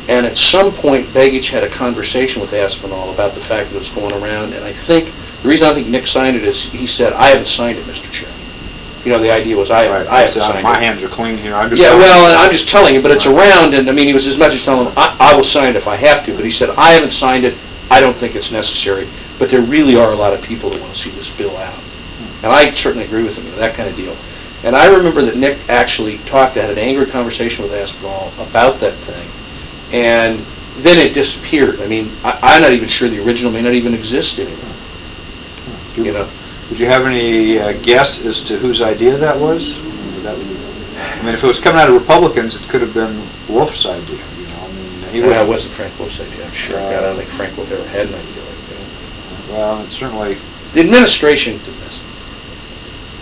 Speaker 2: And at some point, Begich had a conversation with Aspinall about the fact that it was going around, and I think, the reason I think Nick signed it is, he said, "I haven't signed it, Mr. Chairman." You know, the idea was, I
Speaker 1: Right,
Speaker 2: I haven't
Speaker 1: so
Speaker 2: signed
Speaker 1: My hands are clean here, I'm just.
Speaker 2: Yeah, well, and I'm just telling you, but it's around, and I mean, he was as much as telling him, I, I will sign it if I have to, but he said, I haven't signed it, I don't think it's necessary, but there really are a lot of people that want to see this bill out. And I certainly agree with him, that kind of deal. And I remember that Nick actually talked, had an angry conversation with Aspinall about that thing, and then it disappeared. I mean, I, I'm not even sure the original may not even exist anymore, you know?
Speaker 1: Would you have any uh, guess as to whose idea that was? That I mean, if it was coming out of Republicans, it could have been Wolf's idea, you know, I mean, he
Speaker 2: that wasn't Frank Wolf's idea, I'm sure. God, I don't think Frank Wolf ever had an idea like that.
Speaker 1: well, it's certainly,
Speaker 2: The administration did this.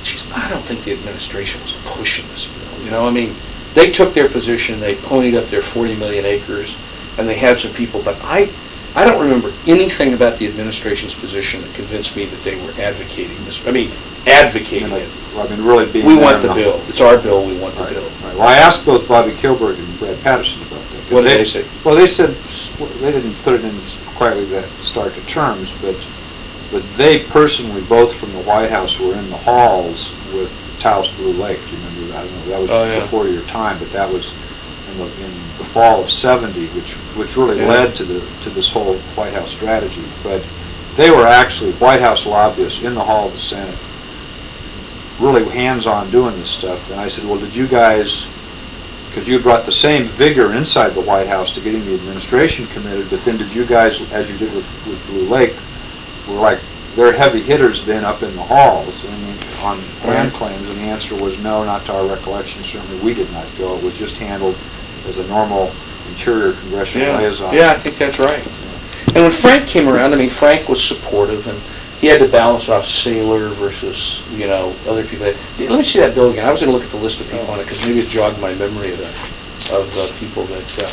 Speaker 2: Jeez, I don't think the administration was pushing this bill, you know, I mean, they took their position, they ponied up their 40 million acres, and they had some people, but I, I don't remember anything about the administration's position that convinced me that they were advocating this, I mean, advocating it.
Speaker 1: I mean, really being
Speaker 2: We
Speaker 1: there
Speaker 2: want the bill, it's our bill, we want the
Speaker 1: Right,
Speaker 2: bill.
Speaker 1: right. Well, I asked both Bobby Kilberg and Brad Patterson about that. 'cause
Speaker 2: What did they say?
Speaker 1: Well, they said, s- they didn't put it in quite that stark of terms, but, but they personally, both from the White House, were in the halls with Taos Blue Lake. Do you remember that? I don't know, that
Speaker 2: Oh,
Speaker 1: was
Speaker 2: yeah.
Speaker 1: before your time, but that was in the, in the fall of seventy, which, which really
Speaker 2: Yeah.
Speaker 1: led to the, to this whole White House strategy. But they were actually White House lobbyists in the hall of the Senate, really hands-on doing this stuff. And I said, well, did you guys, because you brought the same vigor inside the White House to getting the administration committed, but then did you guys, as you did with, with Blue Lake, were like, they're heavy hitters then up in the halls and on land claims? And the answer was no, not to our recollection. Certainly, we did not go. It was just handled as a normal interior congressional
Speaker 2: Yeah,
Speaker 1: liaison.
Speaker 2: yeah, I think that's right. And when Frank came around, I mean, Frank was supportive, and he had to balance off Saylor versus, you know, other people. Let me see that bill again. I was gonna look at the list of people on it, because maybe it jogged my memory of the, of the people that, uh,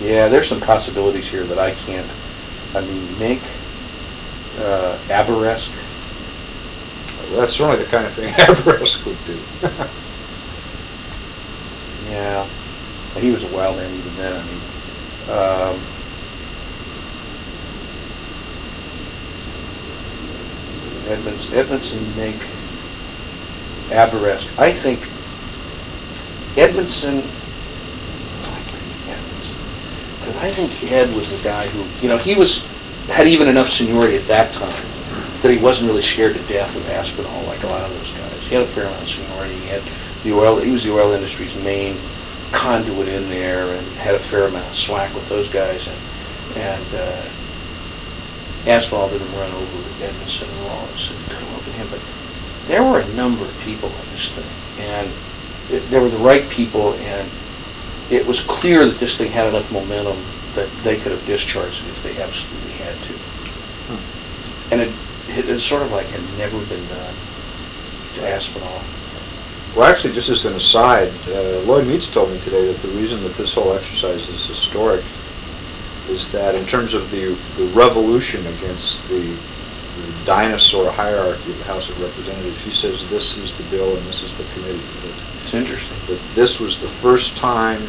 Speaker 2: yeah, there's some possibilities here that I can't, I mean, Mink, uh, Abourezk,
Speaker 1: That's certainly the kind of thing <laughs> Abourezk would do.
Speaker 2: Yeah, he was a wild man even then, I mean. Um, Edmonds, Edmondson, Mink, Abourezk. I think Edmondson, because I think Ed was the guy who, you know, he was, had even enough seniority at that time that he wasn't really scared to death of Aspinall like a lot of those guys. He had a fair amount of seniority. He had the oil, he was the oil industry's main conduit in there and had a fair amount of slack with those guys. And, and uh, Aspinall didn't run over Edmondson and Wallace and come over to him, but there were a number of people in this thing. And it- they were the right people, and it was clear that this thing had enough momentum that they could have discharged it if they absolutely had to. And it, it is sort of like had never been done to Aspinall.
Speaker 1: Well, actually, just as an aside, uh, Lloyd Meeds told me today that the reason that this whole exercise is historic is that in terms of the, the revolution against the, the dinosaur hierarchy of the House of Representatives, he says this is the bill and this is the committee. That,
Speaker 2: It's interesting.
Speaker 1: that this was the first time,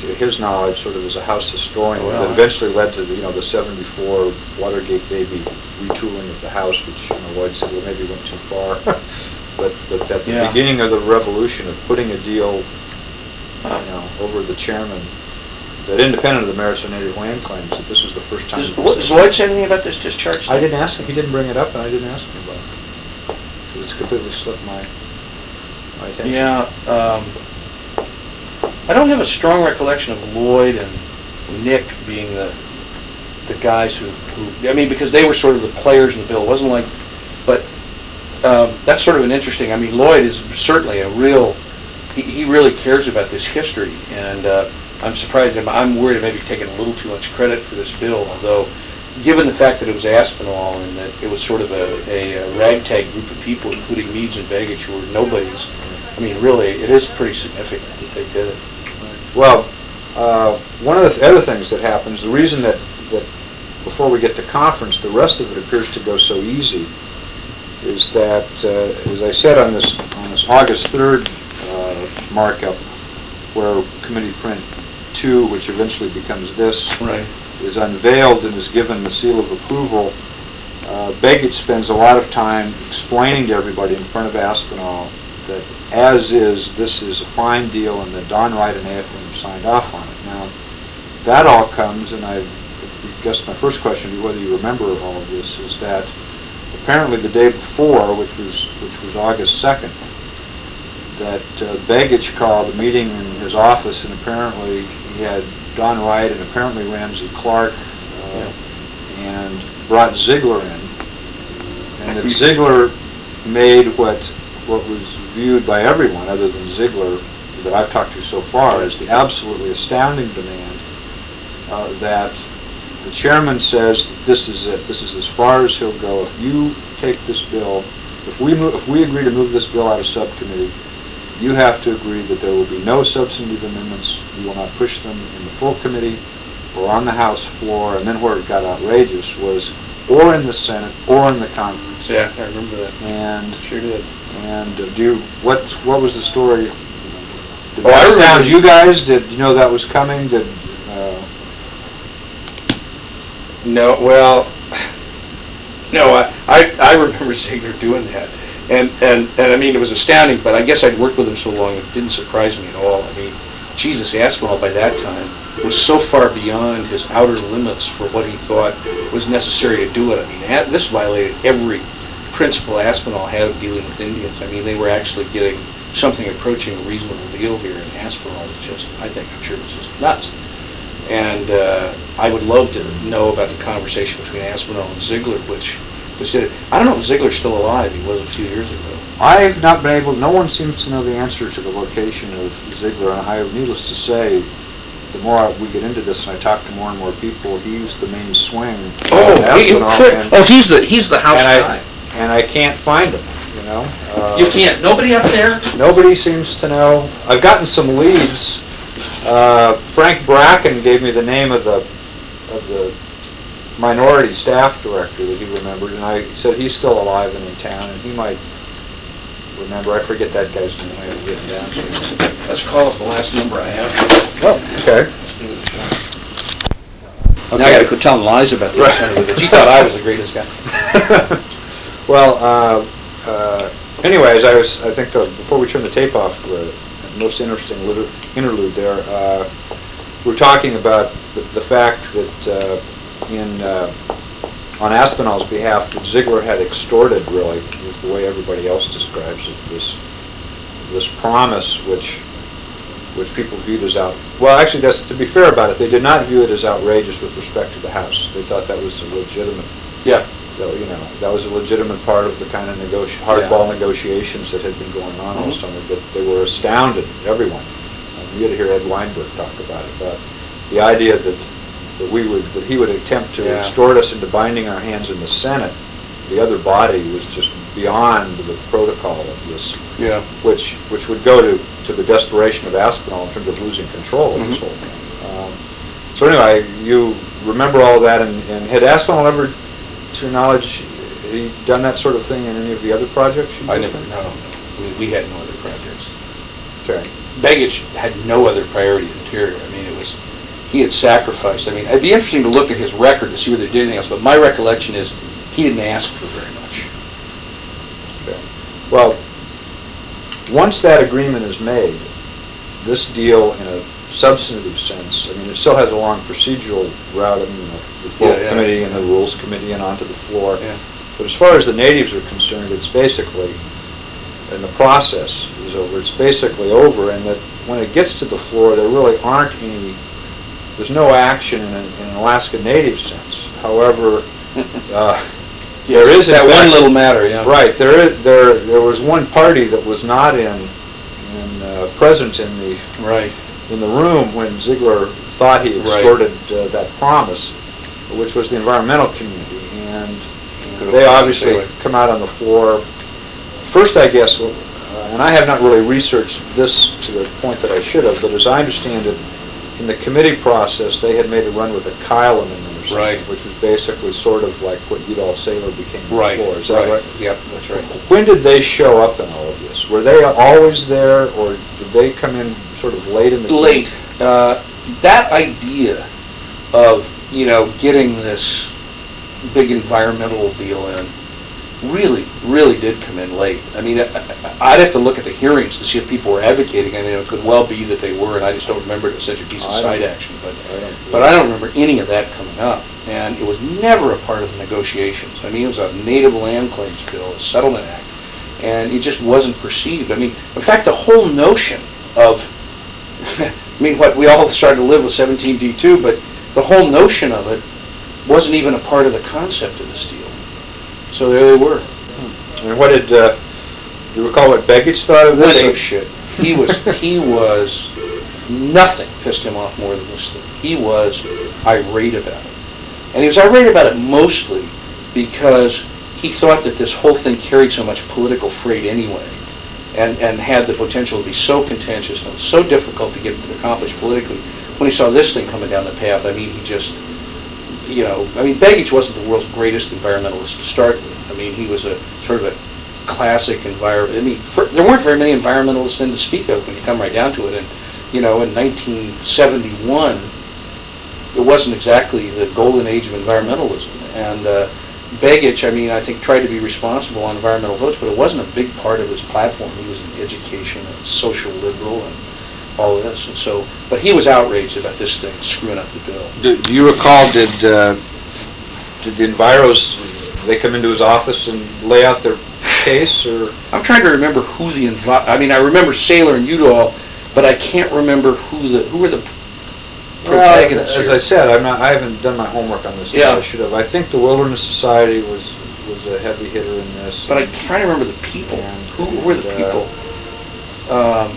Speaker 1: his knowledge, sort of as a House historian,
Speaker 2: Well,
Speaker 1: that eventually led to, the, you know, the 74 Watergate baby retooling of the House, which, you know, Lloyd said, well, maybe went too far. <laughs> But, but at the
Speaker 2: Yeah.
Speaker 1: beginning of the revolution of putting a deal, you know, over the chairman, that independent of the merits of native land claims, that this was the first time.
Speaker 2: Does does Lloyd say anything about this discharge?
Speaker 1: I didn't ask him, he didn't bring it up, and I didn't ask him about it. It's completely slipped my, my attention.
Speaker 2: Yeah, um, I don't have a strong recollection of Lloyd and Nick being the, the guys who, who, I mean, because they were sort of the players in the bill. It wasn't like, but, um, that's sort of an interesting, I mean, Lloyd is certainly a real, he, he really cares about this history, and, uh, I'm surprised, I'm- I'm worried I may be taking a little too much credit for this bill, although, given the fact that it was Aspinall and that it was sort of a, a ragtag group of people, including Meeds and Begich, who were nobodies, I mean, really, it is pretty significant that they did it.
Speaker 1: Well, uh, one of the th- other things that happens, the reason that, that before we get to conference, the rest of it appears to go so easy, is that, uh, as I said on this, on this August 3rd uh, markup, where Committee Print 2, which eventually becomes this,
Speaker 2: Right.
Speaker 1: is unveiled and is given the seal of approval, uh, Begich spends a lot of time explaining to everybody in front of Aspinall that as is, this is a fine deal and that Don Wright and AFN have signed off on it. Now, that all comes, and I guess my first question be whether you remember all of this, is that apparently the day before, which was, which was August 2nd, that uh, Begich called a meeting in his office, and apparently he had Don Wright and apparently Ramsey Clark, uh, and brought Sigler in. And that Sigler made what, what was viewed by everyone other than Sigler, that I've talked to so far, as the absolutely astounding demand, uh, that the chairman says that this is it, this is as far as he'll go. If you take this bill, if we move, if we agree to move this bill out of subcommittee, you have to agree that there will be no substantive amendments, you will not push them in the full committee or on the House floor, and then where it got outrageous was, or in the Senate, or in the conference.
Speaker 2: Yeah, I remember that.
Speaker 1: And,
Speaker 2: Sure did.
Speaker 1: And uh, do you, what, what was the story? Did
Speaker 2: Oh, I remember-
Speaker 1: you guys? Did you know that was coming? Did, uh,
Speaker 2: No, well, <sighs> no, I, I, I remember Sigler doing that. And, and, and I mean, it was astounding, but I guess I'd worked with him so long, it didn't surprise me at all. I mean, Jesus Aspinall by that time was so far beyond his outer limits for what he thought was necessary to do it. I mean, this violated every principle Aspinall had of dealing with Indians. I mean, they were actually getting something approaching a reasonable deal here, and Aspinall was just, I think, I'm sure it was just nuts. And uh, I would love to know about the conversation between Aspinall and Sigler, which, which did, I don't know if Sigler's still alive, he was a few years ago.
Speaker 1: I've not been able, no one seems to know the answer to the location of Sigler, and I, needless to say, the more we get into this and I talk to more and more people, he's the main swing.
Speaker 2: Oh, he- oh, he's the, he's the house guy.
Speaker 1: And I can't find him, you know? Uh,
Speaker 2: You can't, nobody up there?
Speaker 1: Nobody seems to know. I've gotten some leads. Uh, Frank Bracken gave me the name of the, of the minority staff director that he remembered, and I said he's still alive and in town, and he might remember, I forget that guy's name, I have written down. somewhere.
Speaker 2: Let's call up the last number I have.
Speaker 1: Oh, okay.
Speaker 2: Let's give it a shot. Now I gotta quit telling lies about the son of a bitch. He thought I was the greatest guy. <laughs>
Speaker 1: Well, uh, uh, anyways, I was, I think, uh, before we turn the tape off, the most interesting liter- interlude there, uh, we're talking about the the fact that uh, in, uh, on Aspinall's behalf, that Sigler had extorted, really, is the way everybody else describes it, this, this promise which, which people viewed as out, well, actually, that's, to be fair about it, they did not view it as outrageous with respect to the House. They thought that was a legitimate
Speaker 2: Yeah.
Speaker 1: That, you know, that was a legitimate part of the kind of negoti hardball negotiations that had been going on all
Speaker 2: Mhm.
Speaker 1: summer, but they were astounded, everyone. Um, You had to hear Ed Weinberg talk about it, about the idea that, that we would, that he would attempt to
Speaker 2: Yeah.
Speaker 1: extort us into binding our hands in the Senate. The other body was just beyond the protocol of this,
Speaker 2: Yeah.
Speaker 1: which, which would go to, to the desperation of Aspinall in terms of losing control of this
Speaker 2: Mhm.
Speaker 1: whole thing. Um, So anyway, you remember all that, and, and had Aspinall ever, to your knowledge, he done that sort of thing in any of the other projects? you
Speaker 2: I
Speaker 1: did
Speaker 2: never, no, no. I we had no other projects.
Speaker 1: Okay.
Speaker 2: Begich had no other priority than Interior. I mean, it was, he had sacrificed. I mean, it'd be interesting to look at his record to see whether he did anything else, but my recollection is he didn't ask for very much.
Speaker 1: Well, once that agreement is made, this deal in a substantive sense, I mean, it still has a long procedural route, I mean, the the full
Speaker 2: Yeah, yeah.
Speaker 1: committee and the rules committee and onto the floor.
Speaker 2: Yeah.
Speaker 1: But as far as the natives are concerned, it's basically, and the process is over, it's basically over, and that when it gets to the floor, there really aren't any, there's no action in an in an Alaska Native sense. However, <laughs> uh, there is in
Speaker 2: That one
Speaker 1: fact-
Speaker 2: little matter, yeah.
Speaker 1: Right, there is, there, there was one party that was not in, in, uh, present in the,
Speaker 2: Right.
Speaker 1: In the room when Sigler thought he
Speaker 2: Right.
Speaker 1: extorted uh, that promise, which was the environmental community, and they obviously come out on the floor. First, I guess, uh, and I have not really researched this to the point that I should have, but as I understand it, in the committee process, they had made a run with a Kyl amendment
Speaker 2: Right.
Speaker 1: which was basically sort of like what Udall Saylor became
Speaker 2: Right,
Speaker 1: before. Is that right?
Speaker 2: Yep, that's right.
Speaker 1: When did they show up in all of this? Were they always there, or did they come in sort of late in the? game?
Speaker 2: late. Uh, that idea of, you know, getting this big environmental deal in really, really did come in late. I mean, I'd have to look at the hearings to see if people were advocating. I mean, it could well be that they were, and I just don't remember it as such a piece of
Speaker 1: I
Speaker 2: side action. But,
Speaker 1: I don't-
Speaker 2: but I don't remember any of that coming up. And it was never a part of the negotiations. I mean, it was a native land claims bill, a settlement act, and it just wasn't perceived. I mean, in fact, the whole notion of <laughs> I mean, what, we all started to live with 17D2, but the whole notion of it wasn't even a part of the concept of this deal. So there they were.
Speaker 1: And what did, uh, you recall what Begich thought of this?
Speaker 2: ape shit. He was, he was, nothing pissed him off more than this thing. He was irate about it. And he was irate about it mostly because he thought that this whole thing carried so much political freight anyway, and, and had the potential to be so contentious and so difficult to get accomplished politically. When he saw this thing coming down the path, I mean, he just, you know, I mean, Begich wasn't the world's greatest environmentalist to start with. I mean, he was a sort of a classic environment. I mean, for, there weren't very many environmentalists then to speak of when you come right down to it. And you know, in 1971, it wasn't exactly the golden age of environmentalism. And uh, Begich, I mean, I think tried to be responsible on environmental votes, but it wasn't a big part of his platform. He was an education, a social liberal, and all of this, and so, but he was outraged about this thing screwing up the bill.
Speaker 1: Do do you recall, did, uh, did the Enviros, they come into his office and lay out their case, or?
Speaker 2: I'm trying to remember who the, envi- I mean, I remember Saylor and Udall, but I can't remember who the, who were the protagonists
Speaker 1: As
Speaker 2: here.
Speaker 1: I said, I'm not, I haven't done my homework on this,
Speaker 2: Yeah.
Speaker 1: I should have. I think the Wilderness Society was, was a heavy hitter in this.
Speaker 2: But I'm trying to remember the people. Who who were the
Speaker 1: uh,
Speaker 2: people? Um,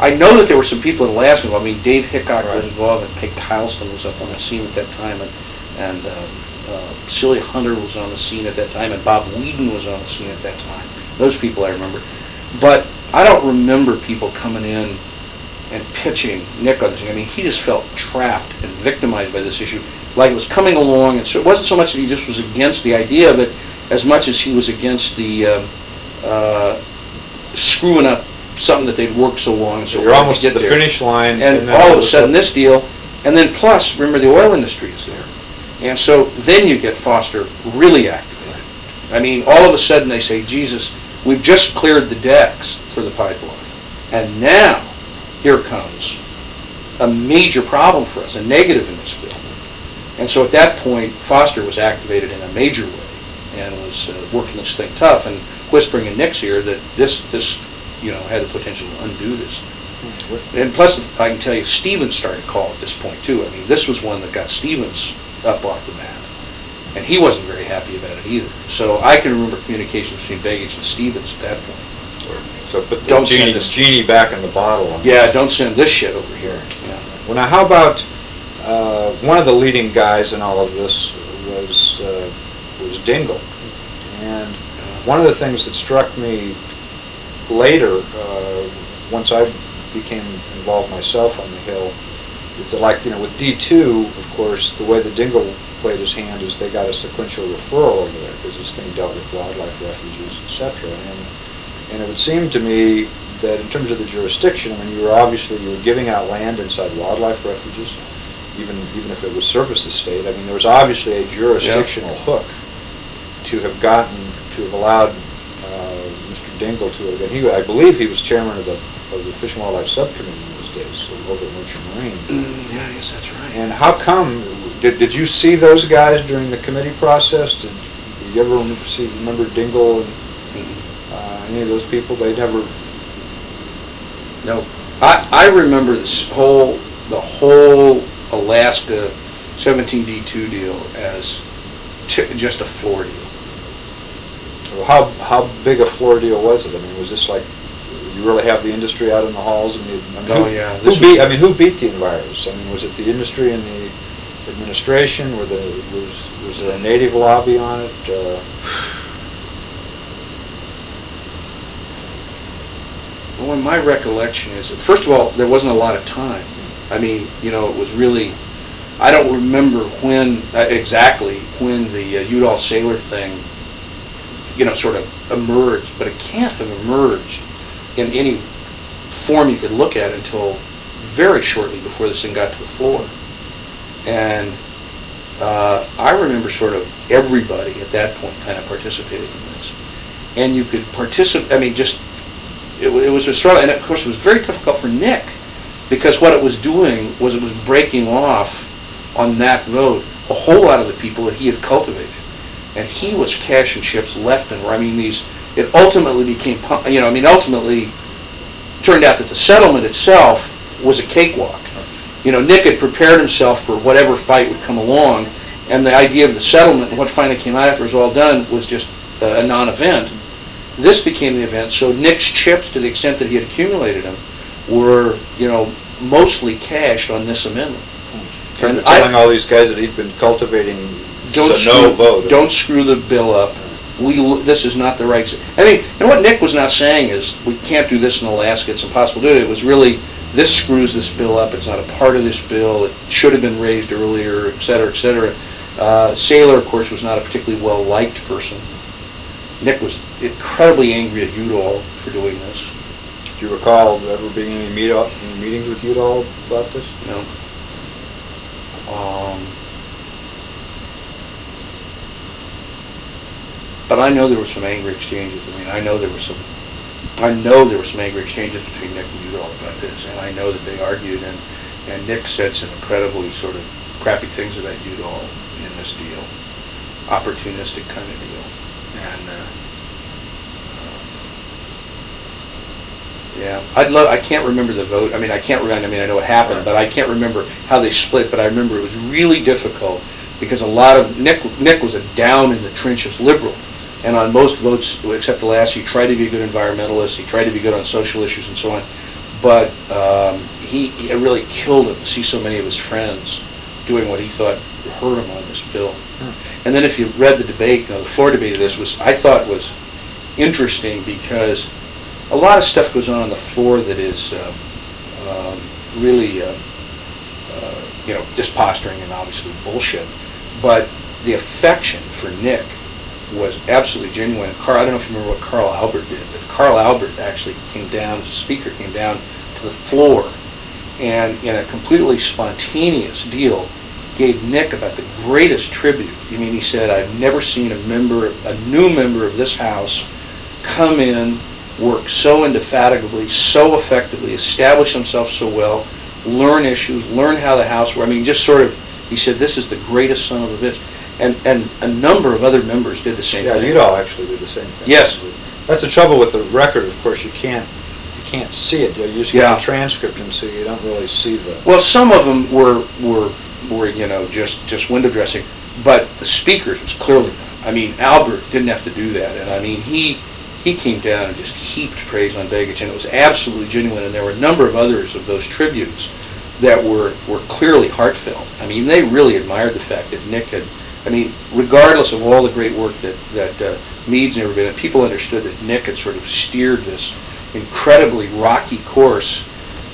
Speaker 2: I know that there were some people in. Involved. I mean, Dave Hickok was involved, and Peg Kylston was up on the scene at that time, and, and um, uh, Celia Hunter was on the scene at that time, and Bob Weeden was on the scene at that time. Those people I remember. But I don't remember people coming in and pitching Nick on this. I mean, he just felt trapped and victimized by this issue, like it was coming along, and so it wasn't so much that he just was against the idea of it, as much as he was against the um, uh, screwing up something that they'd worked so long and so
Speaker 1: You're
Speaker 2: hard
Speaker 1: almost
Speaker 2: to
Speaker 1: at
Speaker 2: get
Speaker 1: the
Speaker 2: there.
Speaker 1: finish line.
Speaker 2: And
Speaker 1: then
Speaker 2: all of a sudden, this deal, and then plus, remember, the oil industry is there. And so then you get Foster really activated. I mean, all of a sudden, they say, Jesus, we've just cleared the decks for the pipeline. And now, here comes a major problem for us, a negative in this bill. And so at that point, Foster was activated in a major way and was uh, working this thing tough and whispering in Nick's ear that this, this, you know, had the potential to undo this. And plus, I can tell you, Stevens started to call at this point too. I mean, this was one that got Stevens up off the mat. And he wasn't very happy about it either. So I can remember communications between Begich and Stevens at that point.
Speaker 1: So put the
Speaker 2: Don't send
Speaker 1: genie,
Speaker 2: this-
Speaker 1: genie back in the bottle.
Speaker 2: Yeah,
Speaker 1: this.
Speaker 2: don't send this shit over here. Yeah.
Speaker 1: Well, now, how about, uh, one of the leading guys in all of this was, uh, was Dingell. And one of the things that struck me later, uh, once I became involved myself on the Hill, is that like, you know, with D2, of course, the way the Dingell played his hand is they got a sequential referral over there, because this thing dealt with wildlife refuges, et cetera. And, and it would seem to me that in terms of the jurisdiction, I mean, you were obviously, you were giving out land inside wildlife refuges, even, even if it was service estate. I mean, there was obviously a jurisdictional hook to have gotten, to have allowed uh. Dingell to have, and he, I believe he was chairman of the, of the Fish and Wildlife Subcommittee in those days, so over at Merchant Marine.
Speaker 2: Yeah, I guess that's right.
Speaker 1: And how come, did, did you see those guys during the committee process? Did, did you ever remember, see, remember Dingell and, uh, any of those people? They never,
Speaker 2: No, I, I remember this whole, the whole Alaska 17D2 deal as t- just a floor deal.
Speaker 1: How, how big a floor deal was it? I mean, was this like, you really have the industry out in the halls and the, I mean,
Speaker 2: Oh,
Speaker 1: who-
Speaker 2: yeah,
Speaker 1: Who beat, I mean, who beat the environs? I mean, was it the industry and the administration? Were the, was, was there a native lobby on it? Uh,
Speaker 2: Well, my recollection is, that, first of all, there wasn't a lot of time. I mean, you know, it was really, I don't remember when, uh, exactly, when the uh, Udall Saylor thing, you know, sort of emerged, but it can't have emerged in any form you could look at until very shortly before this thing got to the floor. And uh, I remember sort of everybody at that point kind of participating in this. And you could participate, I mean, just it, it was a struggle, and of course, it was very difficult for Nick, because what it was doing was it was breaking off on that vote a whole lot of the people that he had cultivated. And he was cashing chips left and right. I mean, these, it ultimately became, you know, I mean, ultimately, turned out that the settlement itself was a cakewalk. You know, Nick had prepared himself for whatever fight would come along, and the idea of the settlement and what finally came out after it was all done was just a non-event. This became the event, so Nick's chips, to the extent that he had accumulated them, were, you know, mostly cashed on this amendment.
Speaker 1: You're
Speaker 2: And I-
Speaker 1: telling all these guys that he'd been cultivating
Speaker 2: Don't
Speaker 1: a no
Speaker 2: screw,
Speaker 1: vote.
Speaker 2: don't screw the bill up. We, this is not the right, s- I mean, and what Nick was not saying is, we can't do this in Alaska, it's impossible to do it. It was really, this screws this bill up, it's not a part of this bill, it should have been raised earlier, et cetera, et cetera. Uh, Saylor, of course, was not a particularly well-liked person. Nick was incredibly angry at Udall for doing this,
Speaker 1: Do you recall ever being in any meet, any meetings with you at all about this?
Speaker 2: No. Um, But I know there were some angry exchanges. I mean, I know there were some, I know there were some angry exchanges between Nick and Udall about this, and I know that they argued, and, and Nick said some incredibly sort of crappy things about Udall in this deal, opportunistic kind of deal. And, uh, yeah, I'd love, I can't remember the vote, I mean, I can't remember, I mean, I know what happened, but I can't remember how they split, but I remember it was really difficult, because a lot of, Nick, Nick was a down in the trenches liberal, and on most votes, except the last, he tried to be a good environmentalist, he tried to be good on social issues and so on, but um, he, it really killed him to see so many of his friends doing what he thought hurt him on this bill. And then if you read the debate, you know, the floor debate of this was, I thought was interesting because a lot of stuff goes on on the floor that is um, um, really, uh, uh, you know, just posturing and obviously bullshit. But the affection for Nick was absolutely genuine. Carl, I don't know if you remember what Carl Albert did, but Carl Albert actually came down, the speaker came down to the floor and in a completely spontaneous deal, gave Nick about the greatest tribute. I mean, he said, I've never seen a member, a new member of this House come in, work so indefatigably, so effectively, establish himself so well, learn issues, learn how the House works. I mean, just sort of, he said, this is the greatest son of a bitch. And, and a number of other members did the same
Speaker 1: Yeah,
Speaker 2: thing.
Speaker 1: Udall actually did the same thing.
Speaker 2: Yes.
Speaker 1: That's the trouble with the record, of course, you can't, you can't see it, you just get
Speaker 2: Yeah.
Speaker 1: the transcript and so you don't really see the.
Speaker 2: Well, some of them were, were, were, you know, just, just window dressing, but the speakers was clearly, I mean, Albert didn't have to do that, and I mean, he, he came down and just heaped praise on Begich, and it was absolutely genuine, and there were a number of others of those tributes that were, were clearly heartfelt. I mean, they really admired the fact that Nick had, I mean, regardless of all the great work that, that uh, Meeds never been, people understood that Nick had sort of steered this incredibly rocky course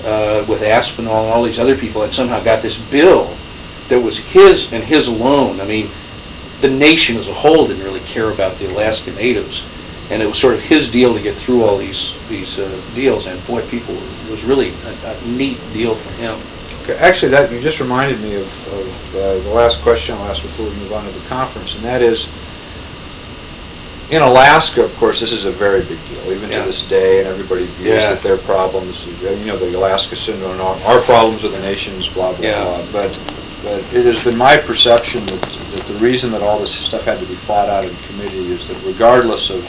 Speaker 2: uh, with Aspinall and all these other people, and somehow got this bill that was his and his alone. I mean, the nation as a whole didn't really care about the Alaska Natives, and it was sort of his deal to get through all these these uh, deals. And boy, people, it was really a, a neat deal for him.
Speaker 1: Actually, that, you just reminded me of, of uh, the last question I'll ask before we move on to the conference, and that is, in Alaska, of course, this is a very big deal, even to this day, and everybody views
Speaker 2: Yeah.
Speaker 1: that their problems, you know, the Alaska syndrome, our our problems are the nation's, blah, blah,
Speaker 2: Yeah.
Speaker 1: blah. But, but it has been my perception that, that the reason that all this stuff had to be fought out in committee is that regardless of,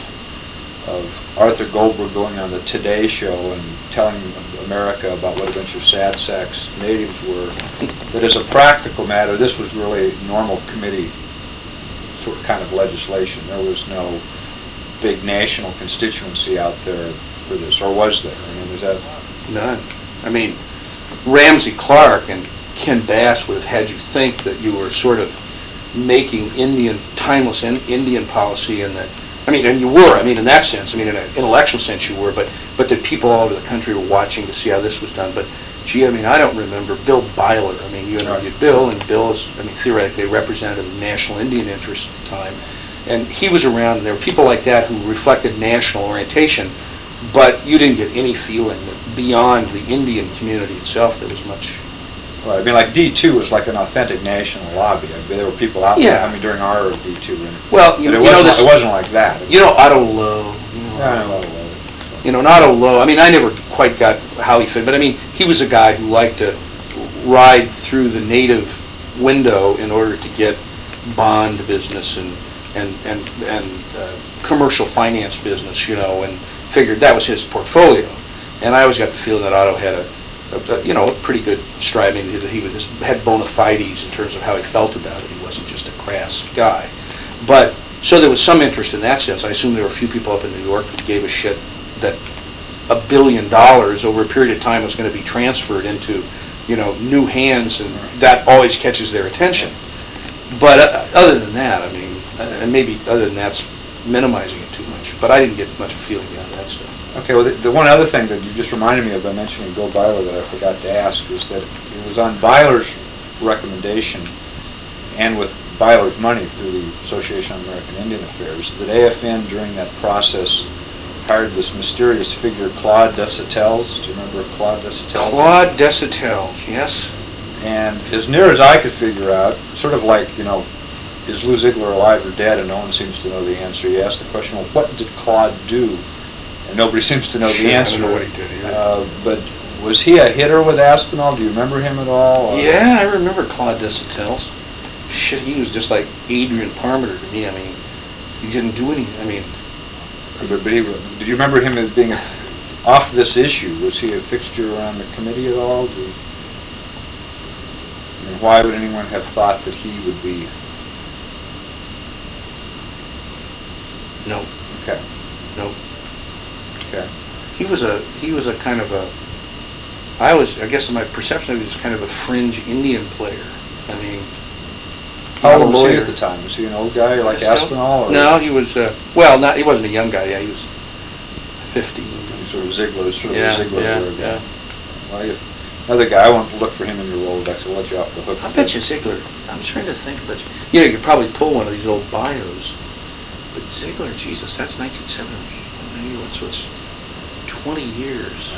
Speaker 1: of Arthur Goldberg going on the Today Show and telling America about what a bunch of sad sacks natives were, that as a practical matter, this was really normal committee sort of kind of legislation. There was no big national constituency out there for this, or was there? I mean, was that,
Speaker 2: None. I mean, Ramsey Clark and Ken Bass would have had you think that you were sort of making Indian, timeless in- Indian policy and that, I mean, and you were, I mean, in that sense, I mean, in an intellectual sense you were, but, but that people all over the country were watching to see how this was done. But gee, I mean, I don't remember Bill Byler. I mean, you interviewed Bill, and Bill is, I mean, theoretically a representative of national Indian interests at the time. And he was around, and there were people like that who reflected national orientation, but you didn't get any feeling that beyond the Indian community itself, there was much,
Speaker 1: well, I mean, like D2 was like an authentic national lobby. I mean, there were people out there,
Speaker 2: Yeah.
Speaker 1: I mean, during our D2. and-
Speaker 2: well, you
Speaker 1: But it
Speaker 2: you know this,
Speaker 1: it wasn't like that.
Speaker 2: you know Otto Lowe, you know,
Speaker 1: Yeah, I know.
Speaker 2: you know, not Lowe, I mean, I never quite got how he fit, but I mean, he was a guy who liked to ride through the native window in order to get bond business and, and, and, and uh, commercial finance business, you know, and figured that was his portfolio. And I always got the feeling that Otto had a, a- a, you know, a pretty good stride, I mean, he was, had bona fides in terms of how he felt about it. He wasn't just a crass guy. But, so there was some interest in that sense. I assume there were a few people up in New York who gave a shit that a billion dollars over a period of time was going to be transferred into, you know, new hands, and that always catches their attention. But uh, other than that, I mean, uh, and maybe other than that's minimizing it too much, but I didn't get much of a feeling that.
Speaker 1: Okay, well, the, the one other thing that you just reminded me of by mentioning Bill Byler that I forgot to ask is that it was on Byler's recommendation and with Byler's money through the Association of American Indian Affairs that AFN during that process hired this mysterious figure Claude Desautel. Do you remember Claude Desautel?
Speaker 2: Claude Desautel, yes?
Speaker 1: And as near as I could figure out, sort of like, you know, is Lou Sigler alive or dead, and no one seems to know the answer. You ask the question, well, what did Claude do? And nobody seems to know
Speaker 2: Sure,
Speaker 1: the
Speaker 2: I
Speaker 1: answer.
Speaker 2: don't know what he did either.
Speaker 1: Uh, But was he a hitter with Aspinall? Do you remember him at all? or-
Speaker 2: Yeah, I remember Claude Desautel's. Shit, he was just like Adrian Parmenter to me. I mean, he didn't do anything. I mean,
Speaker 1: But but he, did you remember him as being, a- off this issue, was he a fixture around the committee at all? Do you- I mean, why would anyone have thought that he would be,
Speaker 2: no,
Speaker 1: okay,
Speaker 2: no he was a he was a kind of a I was I guess my perception of him was kind of a fringe Indian player. I mean,
Speaker 1: how old was he at the time? Was he an old guy like
Speaker 2: still,
Speaker 1: Aspinall? Or?
Speaker 2: No, he was. Uh, well, not he wasn't a young guy. Yeah, he was fifty.
Speaker 1: He sort of Sigler, sort
Speaker 2: yeah,
Speaker 1: of Sigler.
Speaker 2: Yeah,
Speaker 1: another guy, I want to look for him in your Rolodex. I'll let you off the hook.
Speaker 2: I bet you Sigler. I'm trying to think, but you know, you could probably pull one of these old bios. But Sigler, Jesus, that's 1978. What's what's 20 years.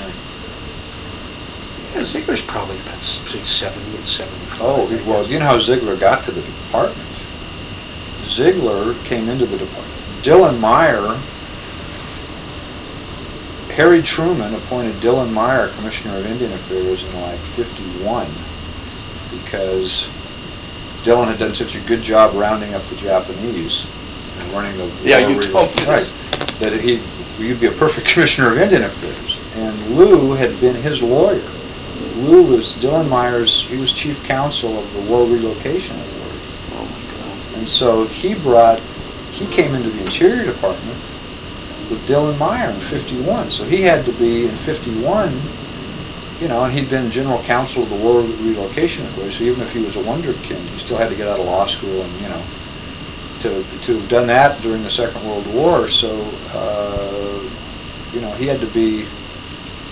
Speaker 2: Yeah, Sigler's probably about say 70 and 75.
Speaker 1: Oh, well. You know how Sigler got to the department? Sigler came into the department. Dillon Myer, Harry Truman appointed Dillon Myer Commissioner of Indian Affairs in like 51 because Dillon had done such a good job rounding up the Japanese and running the.
Speaker 2: Yeah, you told me
Speaker 1: right,
Speaker 2: this.
Speaker 1: That he you'd be a perfect <laughs> Commissioner of Indian Affairs. And Lou had been his lawyer. Lou was Dillon Myer's, he was chief counsel of the War Relocation Authority.
Speaker 2: Oh, my God.
Speaker 1: And so he brought, he came into the Interior Department with Dillon Myer in 51. So he had to be in 51, you know, and he'd been general counsel of the War Relocation Authority. So even if he was a wonderkind, he still had to get out of law school and, you know, to, to have done that during the Second World War. So, uh, you know, he had to be,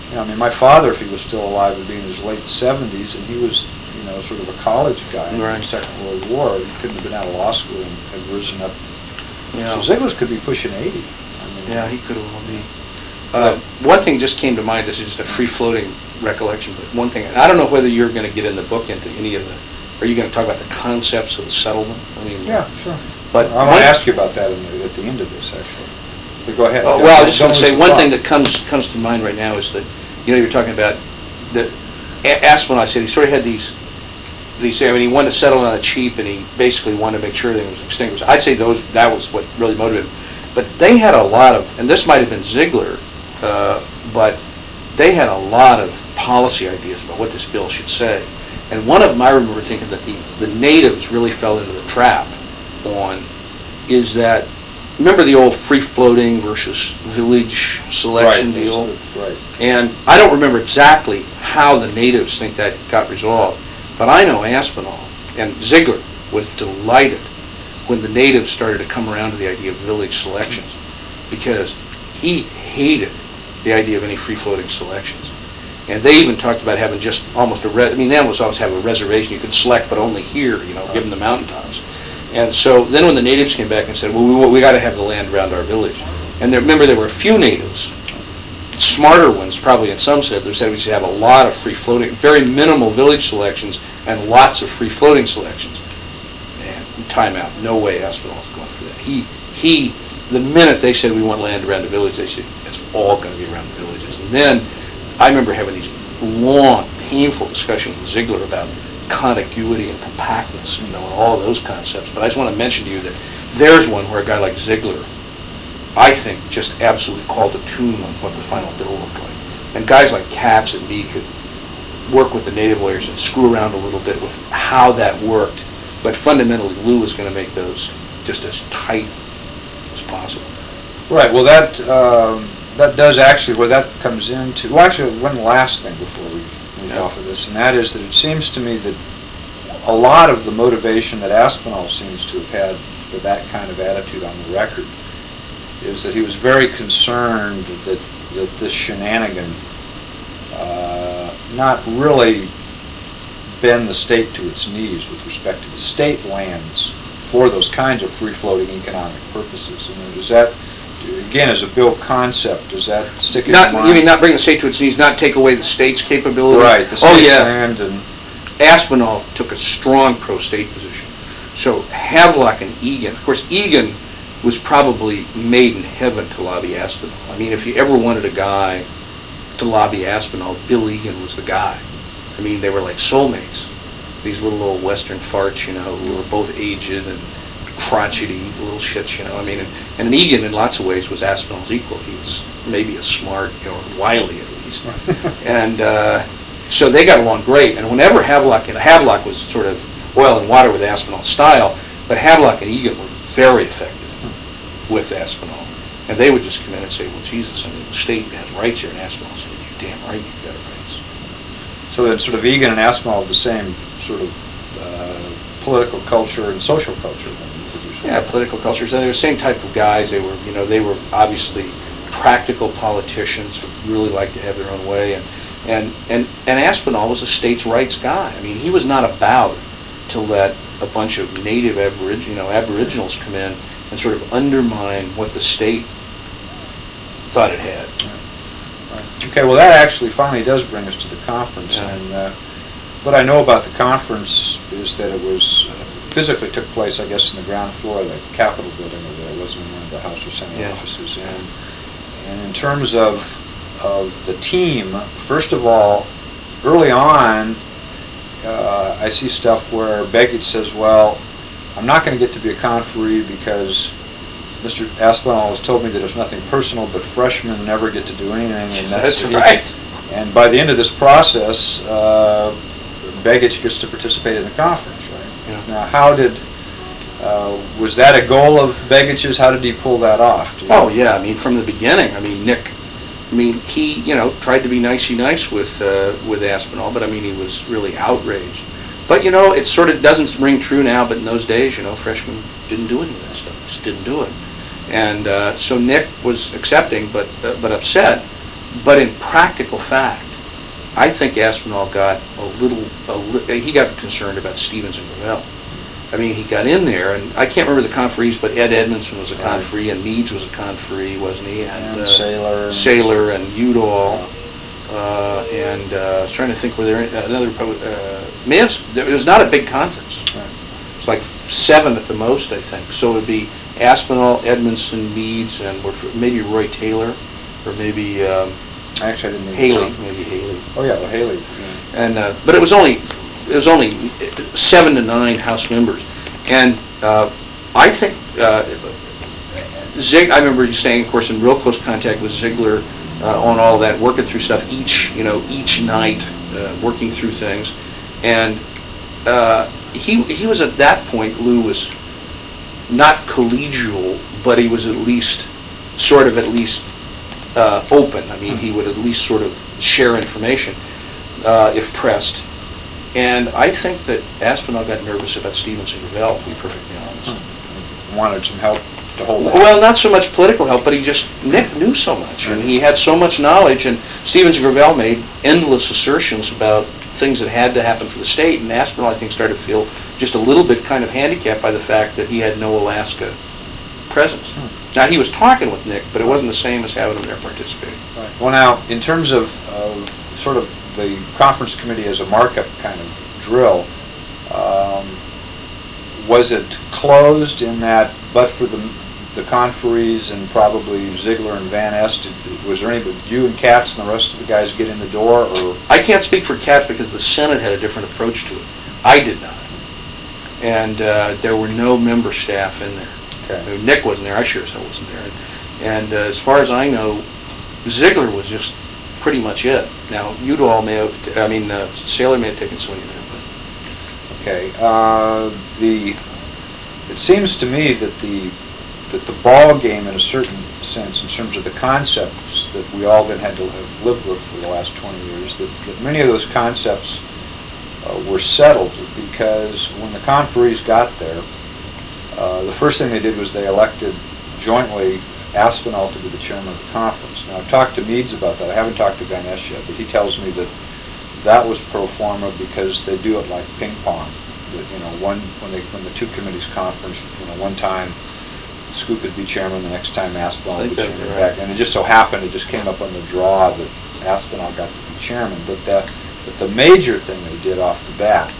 Speaker 1: you know, I mean, my father, if he was still alive, would be in his late 70s, and he was, you know, sort of a college guy in the Second World War. He couldn't have been out of law school and have risen up.
Speaker 2: God.
Speaker 1: So Sigler's could be pushing 80. I mean,
Speaker 2: Yeah, he could have well be. Uh, One thing just came to mind, this is just a free-floating recollection, but one thing, and I don't know whether you're going to get in the book into any of the, are you going to talk about the concepts of the settlement? I mean,
Speaker 1: Yeah, sure.
Speaker 2: But
Speaker 1: I want to ask you about that in the, at the end of this, actually. But go ahead.
Speaker 2: Oh, Well, I was just going to say, one thing that comes, comes to mind right now is that, you know, you're talking about, that A- Aspinall, I said, he sort of had these, these, I mean, he wanted to settle on a cheap, and he basically wanted to make sure that it was extinguished. I'd say those, that was what really motivated him. But they had a lot of, and this might have been Sigler, uh, but they had a lot of policy ideas about what this bill should say. And one of them, I remember thinking that the, the natives really fell into the trap on, is that, remember the old free-floating versus village selection
Speaker 1: Right,
Speaker 2: deal?
Speaker 1: Right.
Speaker 2: And I don't remember exactly how the natives think that got resolved, but I know Aspinall and Sigler was delighted when the natives started to come around to the idea of village selections, because he hated the idea of any free-floating selections. And they even talked about having just almost a, re- I mean, the animals always have a reservation, you could select, but only here, you know, given the mountaintops. And so then when the natives came back and said, well, we, we gotta have the land around our village. And there, remember, there were a few natives smarter ones, probably in some said, they said we should have a lot of free-floating, very minimal village selections and lots of free-floating selections. Man, timeout, no way Aspinall's going for that. He, he, the minute they said we want land around the village, they said, it's all gonna be around the villages. And then, I remember having these long, painful discussions with Sigler about contiguity and compactness, you know, and all those concepts. But I just wanna mention to you that there's one where a guy like Sigler I think, just absolutely called a tune on what the final bill looked like. And guys like Katz and me could work with the native lawyers and screw around a little bit with how that worked. But fundamentally, Lou was going to make those just as tight as possible.
Speaker 1: Right, well, that, um, that does actually, where that comes into, well, actually, one last thing before we
Speaker 2: Yeah.
Speaker 1: off of this, and that is that it seems to me that a lot of the motivation that Aspinall seems to have had for that kind of attitude on the record is that he was very concerned that, that this shenanigan uh, not really bend the state to its knees with respect to the state lands for those kinds of free-floating economic purposes. And is that, again, as a bill concept, does that stick in your
Speaker 2: Not,
Speaker 1: mind?
Speaker 2: you mean not bring the state to its knees, not take away the state's capability?
Speaker 1: Right, the
Speaker 2: Oh,
Speaker 1: state's
Speaker 2: yeah.
Speaker 1: land and,
Speaker 2: Aspinall took a strong pro-state position. So Havelock and Egan, of course, Egan was probably made in heaven to lobby Aspinall. I mean, if you ever wanted a guy to lobby Aspinall, Bill Egan was the guy. I mean, they were like soulmates. These little old western farts, you know, who were both aged and crotchety little shits, you know. I mean, and, and Egan in lots of ways was Aspinall's equal. He was maybe a smart, you know, wily at least. <laughs> and uh, so they got along great. And whenever Havelock and Havelock was sort of oil and water with Aspinall's style, but Havelock and Egan were very effective with Aspinall. And they would just come in and say, well, Jesus, I mean, the state has rights here, and Aspinall said, you're damn right you've got rights.
Speaker 1: So that sort of Egan and Aspinall have the same sort of uh, political culture and social culture. then, would you say?
Speaker 2: Yeah, political cultures, and they were the same type of guys, they were, you know, they were obviously practical politicians who really liked to have their own way, and, and, and and Aspinall was a states' rights guy. I mean, he was not about to let a bunch of native aborig, you know, aboriginals come in and sort of undermine what the state thought it had.
Speaker 1: Okay, well, that actually finally does bring us to the conference,
Speaker 2: Yeah.
Speaker 1: and uh, what I know about the conference is that it was, physically took place, I guess, in the ground floor of the Capitol building over there, it wasn't in one of the House or Senate
Speaker 2: Yeah.
Speaker 1: offices, and, and in terms of, of the team, first of all, early on, uh, I see stuff where Begich says, well, I'm not gonna get to be a conferee because Mr. Aspinall has told me that it's nothing personal, but freshmen never get to do anything, and <laughs> that's...
Speaker 2: That's right.
Speaker 1: And by the end of this process, uh, Begich gets to participate in the conference?
Speaker 2: Yeah.
Speaker 1: Now, how did, uh, was that a goal of Begich's? How did he pull that off? Do you-
Speaker 2: Oh, yeah, I mean, from the beginning, I mean, Nick, I mean, he, you know, tried to be nicey nice with, uh, with Aspinall, but I mean, he was really outraged. But, you know, it sort of doesn't ring true now, but in those days, you know, freshmen didn't do any of that stuff, just didn't do it. And uh, so Nick was accepting, but, uh, but upset. But in practical fact, I think Aspinall got a little, a li- he got concerned about Stevens and Gravel. I mean, he got in there, and I can't remember the conferees, but Ed Edmondson was a
Speaker 1: Right.
Speaker 2: conferee, and Meeds was a conferee, wasn't he?
Speaker 1: And
Speaker 2: uh,
Speaker 1: Saylor. and-
Speaker 2: Saylor and Udall, uh, and uh, I was trying to think, were there any- another, uh, may have, there was not a big conference.
Speaker 1: Right.
Speaker 2: It's like seven at the most, I think. So it would be Aspinall, Edmondson, Meeds, and we're- maybe Roy Taylor, or maybe um,
Speaker 1: Actually, I didn't. even
Speaker 2: Haley,
Speaker 1: know.
Speaker 2: maybe Haley.
Speaker 1: Oh, yeah, well, Haley. yeah.
Speaker 2: And, uh, but it was only, it was only seven to nine House members. And uh, I think uh, Zig, I remember staying, of course, in real close contact with Sigler uh, on all that, working through stuff each, you know, each night, uh, working through things. And uh, he, he was at that point, Lou was not collegial, but he was at least, sort of at least uh, open. I mean, he would at least sort of share information uh, if pressed. And I think that Aspinall got nervous about Stevenson and Gravel, to be perfectly honest.
Speaker 1: Wanted some help to hold that.
Speaker 2: Well, not so much political help, but he just, Nick knew so much, and he had so much knowledge, and Stevenson Gravel made endless assertions about things that had to happen for the state, and Aspinall, I think, started to feel just a little bit kind of handicapped by the fact that he had no Alaska presence. Now, he was talking with Nick, but it wasn't the same as having him there participating.
Speaker 1: Well, now, in terms of, of sort of the conference committee as a markup kind of drill, um, was it closed in that, but for the, the conferees and probably Sigler and Van Ness, did- was there any, did you and Katz and the rest of the guys get in the door, or?
Speaker 2: I can't speak for Katz because the Senate had a different approach to it. I did not. And uh, there were no member staff in there.
Speaker 1: Okay.
Speaker 2: Nick wasn't there, I sure as hell wasn't there. And uh, as far as I know, Sigler was just pretty much it. Now, Udall may have, I mean, uh, Saylor may have taken swing in there, but
Speaker 1: Okay, uh, the, it seems to me that the, that the ball game in a certain sense, in terms of the concepts that we all then had to have lived with for the last 20 years, that, that many of those concepts uh, were settled because when the conferees got there, uh, the first thing they did was they elected jointly Aspinall to be the chairman of the conference. Now, I've talked to Meeds about that. I haven't talked to Van Ness yet, but he tells me that that was pro forma because they do it like ping pong. That, you know, one, when they, when the two committees conference, you know, one time Scoop would be chairman, the next time Aspinall would be chairman.
Speaker 2: right.
Speaker 1: back. And it just so happened, it just came up on the draw that Aspinall got to be chairman. But the, but the major thing they did off the bat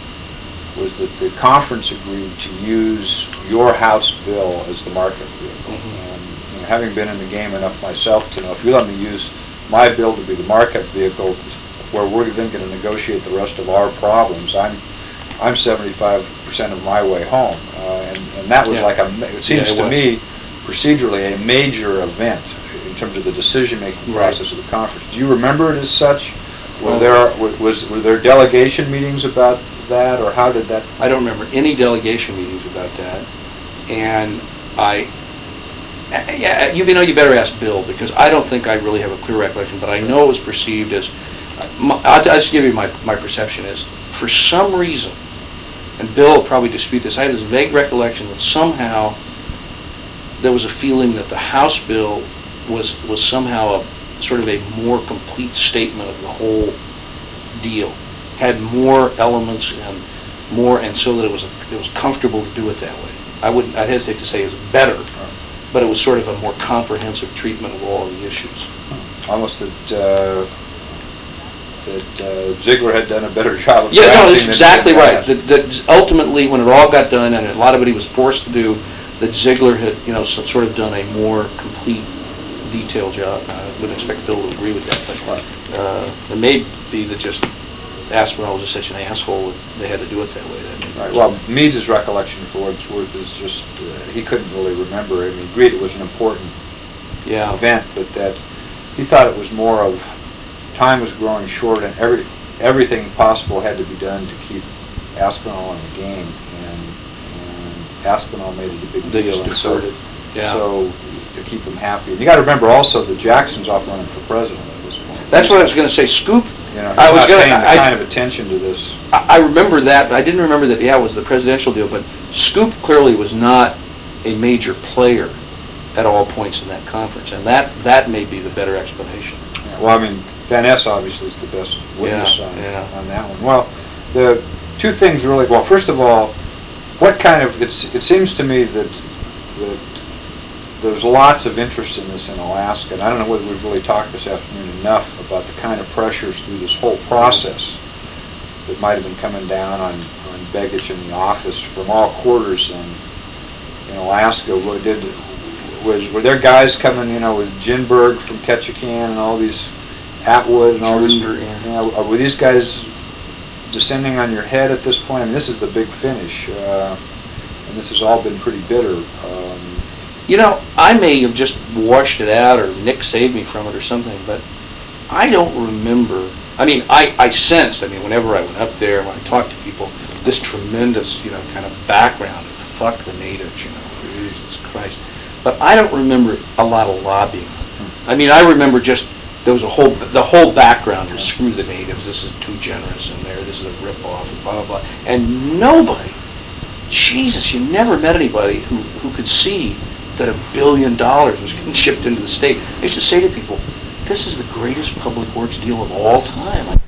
Speaker 1: was that the conference agreed to use your House bill as the markup vehicle.
Speaker 2: Mhm.
Speaker 1: And having been in the game enough myself to know, if you let me use my bill to be the markup vehicle, where we're then going to negotiate the rest of our problems, I'm, I'm seventy-five percent of my way home. Uh, And, and that was
Speaker 2: Yeah.
Speaker 1: like a, it seems
Speaker 2: it
Speaker 1: to
Speaker 2: was.
Speaker 1: me procedurally a major event in terms of the decision-making
Speaker 2: Right.
Speaker 1: process of the conference. Do you remember it as such? Were
Speaker 2: Well-
Speaker 1: there, was, were there delegation meetings about that, or how did that?
Speaker 2: I don't remember any delegation meetings about that, and I, yeah, you know, you better ask Bill, because I don't think I really have a clear recollection, but I know it was perceived as, I'll just give you my, my perception is, for some reason, and Bill will probably dispute this, I have this vague recollection that somehow there was a feeling that the House bill was, was somehow a, sort of a more complete statement of the whole deal, had more elements and more, and so that it was, it was comfortable to do it that way. I wouldn't, I'd hesitate to say it was better, but it was sort of a more comprehensive treatment of all the issues.
Speaker 1: Almost that, uh, that uh, Sigler had done a better <laughs> job of
Speaker 2: Yeah, no, that's
Speaker 1: drafting than
Speaker 2: exactly
Speaker 1: Jim
Speaker 2: right.
Speaker 1: Bass.
Speaker 2: That, that ultimately, when it all got done, and a lot of it he was forced to do, that Sigler had, you know, so- sort of done a more complete, detailed job. I wouldn't expect Bill to agree with that, but, uh, it may be that just Aspinall was just such an asshole that they had to do it that way. May be
Speaker 1: Right, well. Meeds' recollection for what it's worth is just, uh, he couldn't really remember. I mean, he agreed it was an important
Speaker 2: Yeah,
Speaker 1: event, but that, he thought it was more of, time was growing short and every, everything possible had to be done to keep Aspinall in the game, and, and Aspinall made it a big
Speaker 2: they
Speaker 1: deal.
Speaker 2: just
Speaker 1: and so-
Speaker 2: deferred it. Yeah.
Speaker 1: So, to keep him happy. And you gotta remember also that Jackson's off running for president at this point.
Speaker 2: That's what I was gonna say, Scoop,
Speaker 1: You know,
Speaker 2: I was
Speaker 1: not
Speaker 2: gonna-
Speaker 1: paying the
Speaker 2: I-
Speaker 1: kind of attention to this.
Speaker 2: I I remember that, but I didn't remember that, yeah, it was the presidential deal, but Scoop clearly was not a major player at all points in that conference, and that, that may be the better explanation.
Speaker 1: Well, I mean, Van Ness obviously is the best witness
Speaker 2: Yeah,
Speaker 1: on,
Speaker 2: yeah.
Speaker 1: on that one. Well, the two things really, well, first of all, what kind of, it's, it seems to me that, that there's lots of interest in this in Alaska, and I don't know whether we've really talked this afternoon enough about the kind of pressures through this whole process that might have been coming down on, on Begich in the office from all quarters in, in Alaska. What did, was, were there guys coming, you know, with Ginberg from Ketchikan and all these Atwood and all these, you know, were these guys descending on your head at this point? I mean, this is the big finish, uh, and this has all been pretty bitter. Um,
Speaker 2: You know, I may have just washed it out, or Nick saved me from it or something, but I don't remember, I mean, I, I sensed, I mean, whenever I went up there, when I talked to people, this tremendous, you know, kind of background of fuck the natives, you know, Jesus Christ. But I don't remember a lot of lobbying. Hmm. I mean, I remember just, there was a whole, the whole background was screw the natives, this is too generous in there, this is a ripoff, blah, blah, blah. And nobody, Jesus, you never met anybody who, who could see that a billion dollars was getting shipped into the state. I used to say to people, this is the greatest public works deal of all time.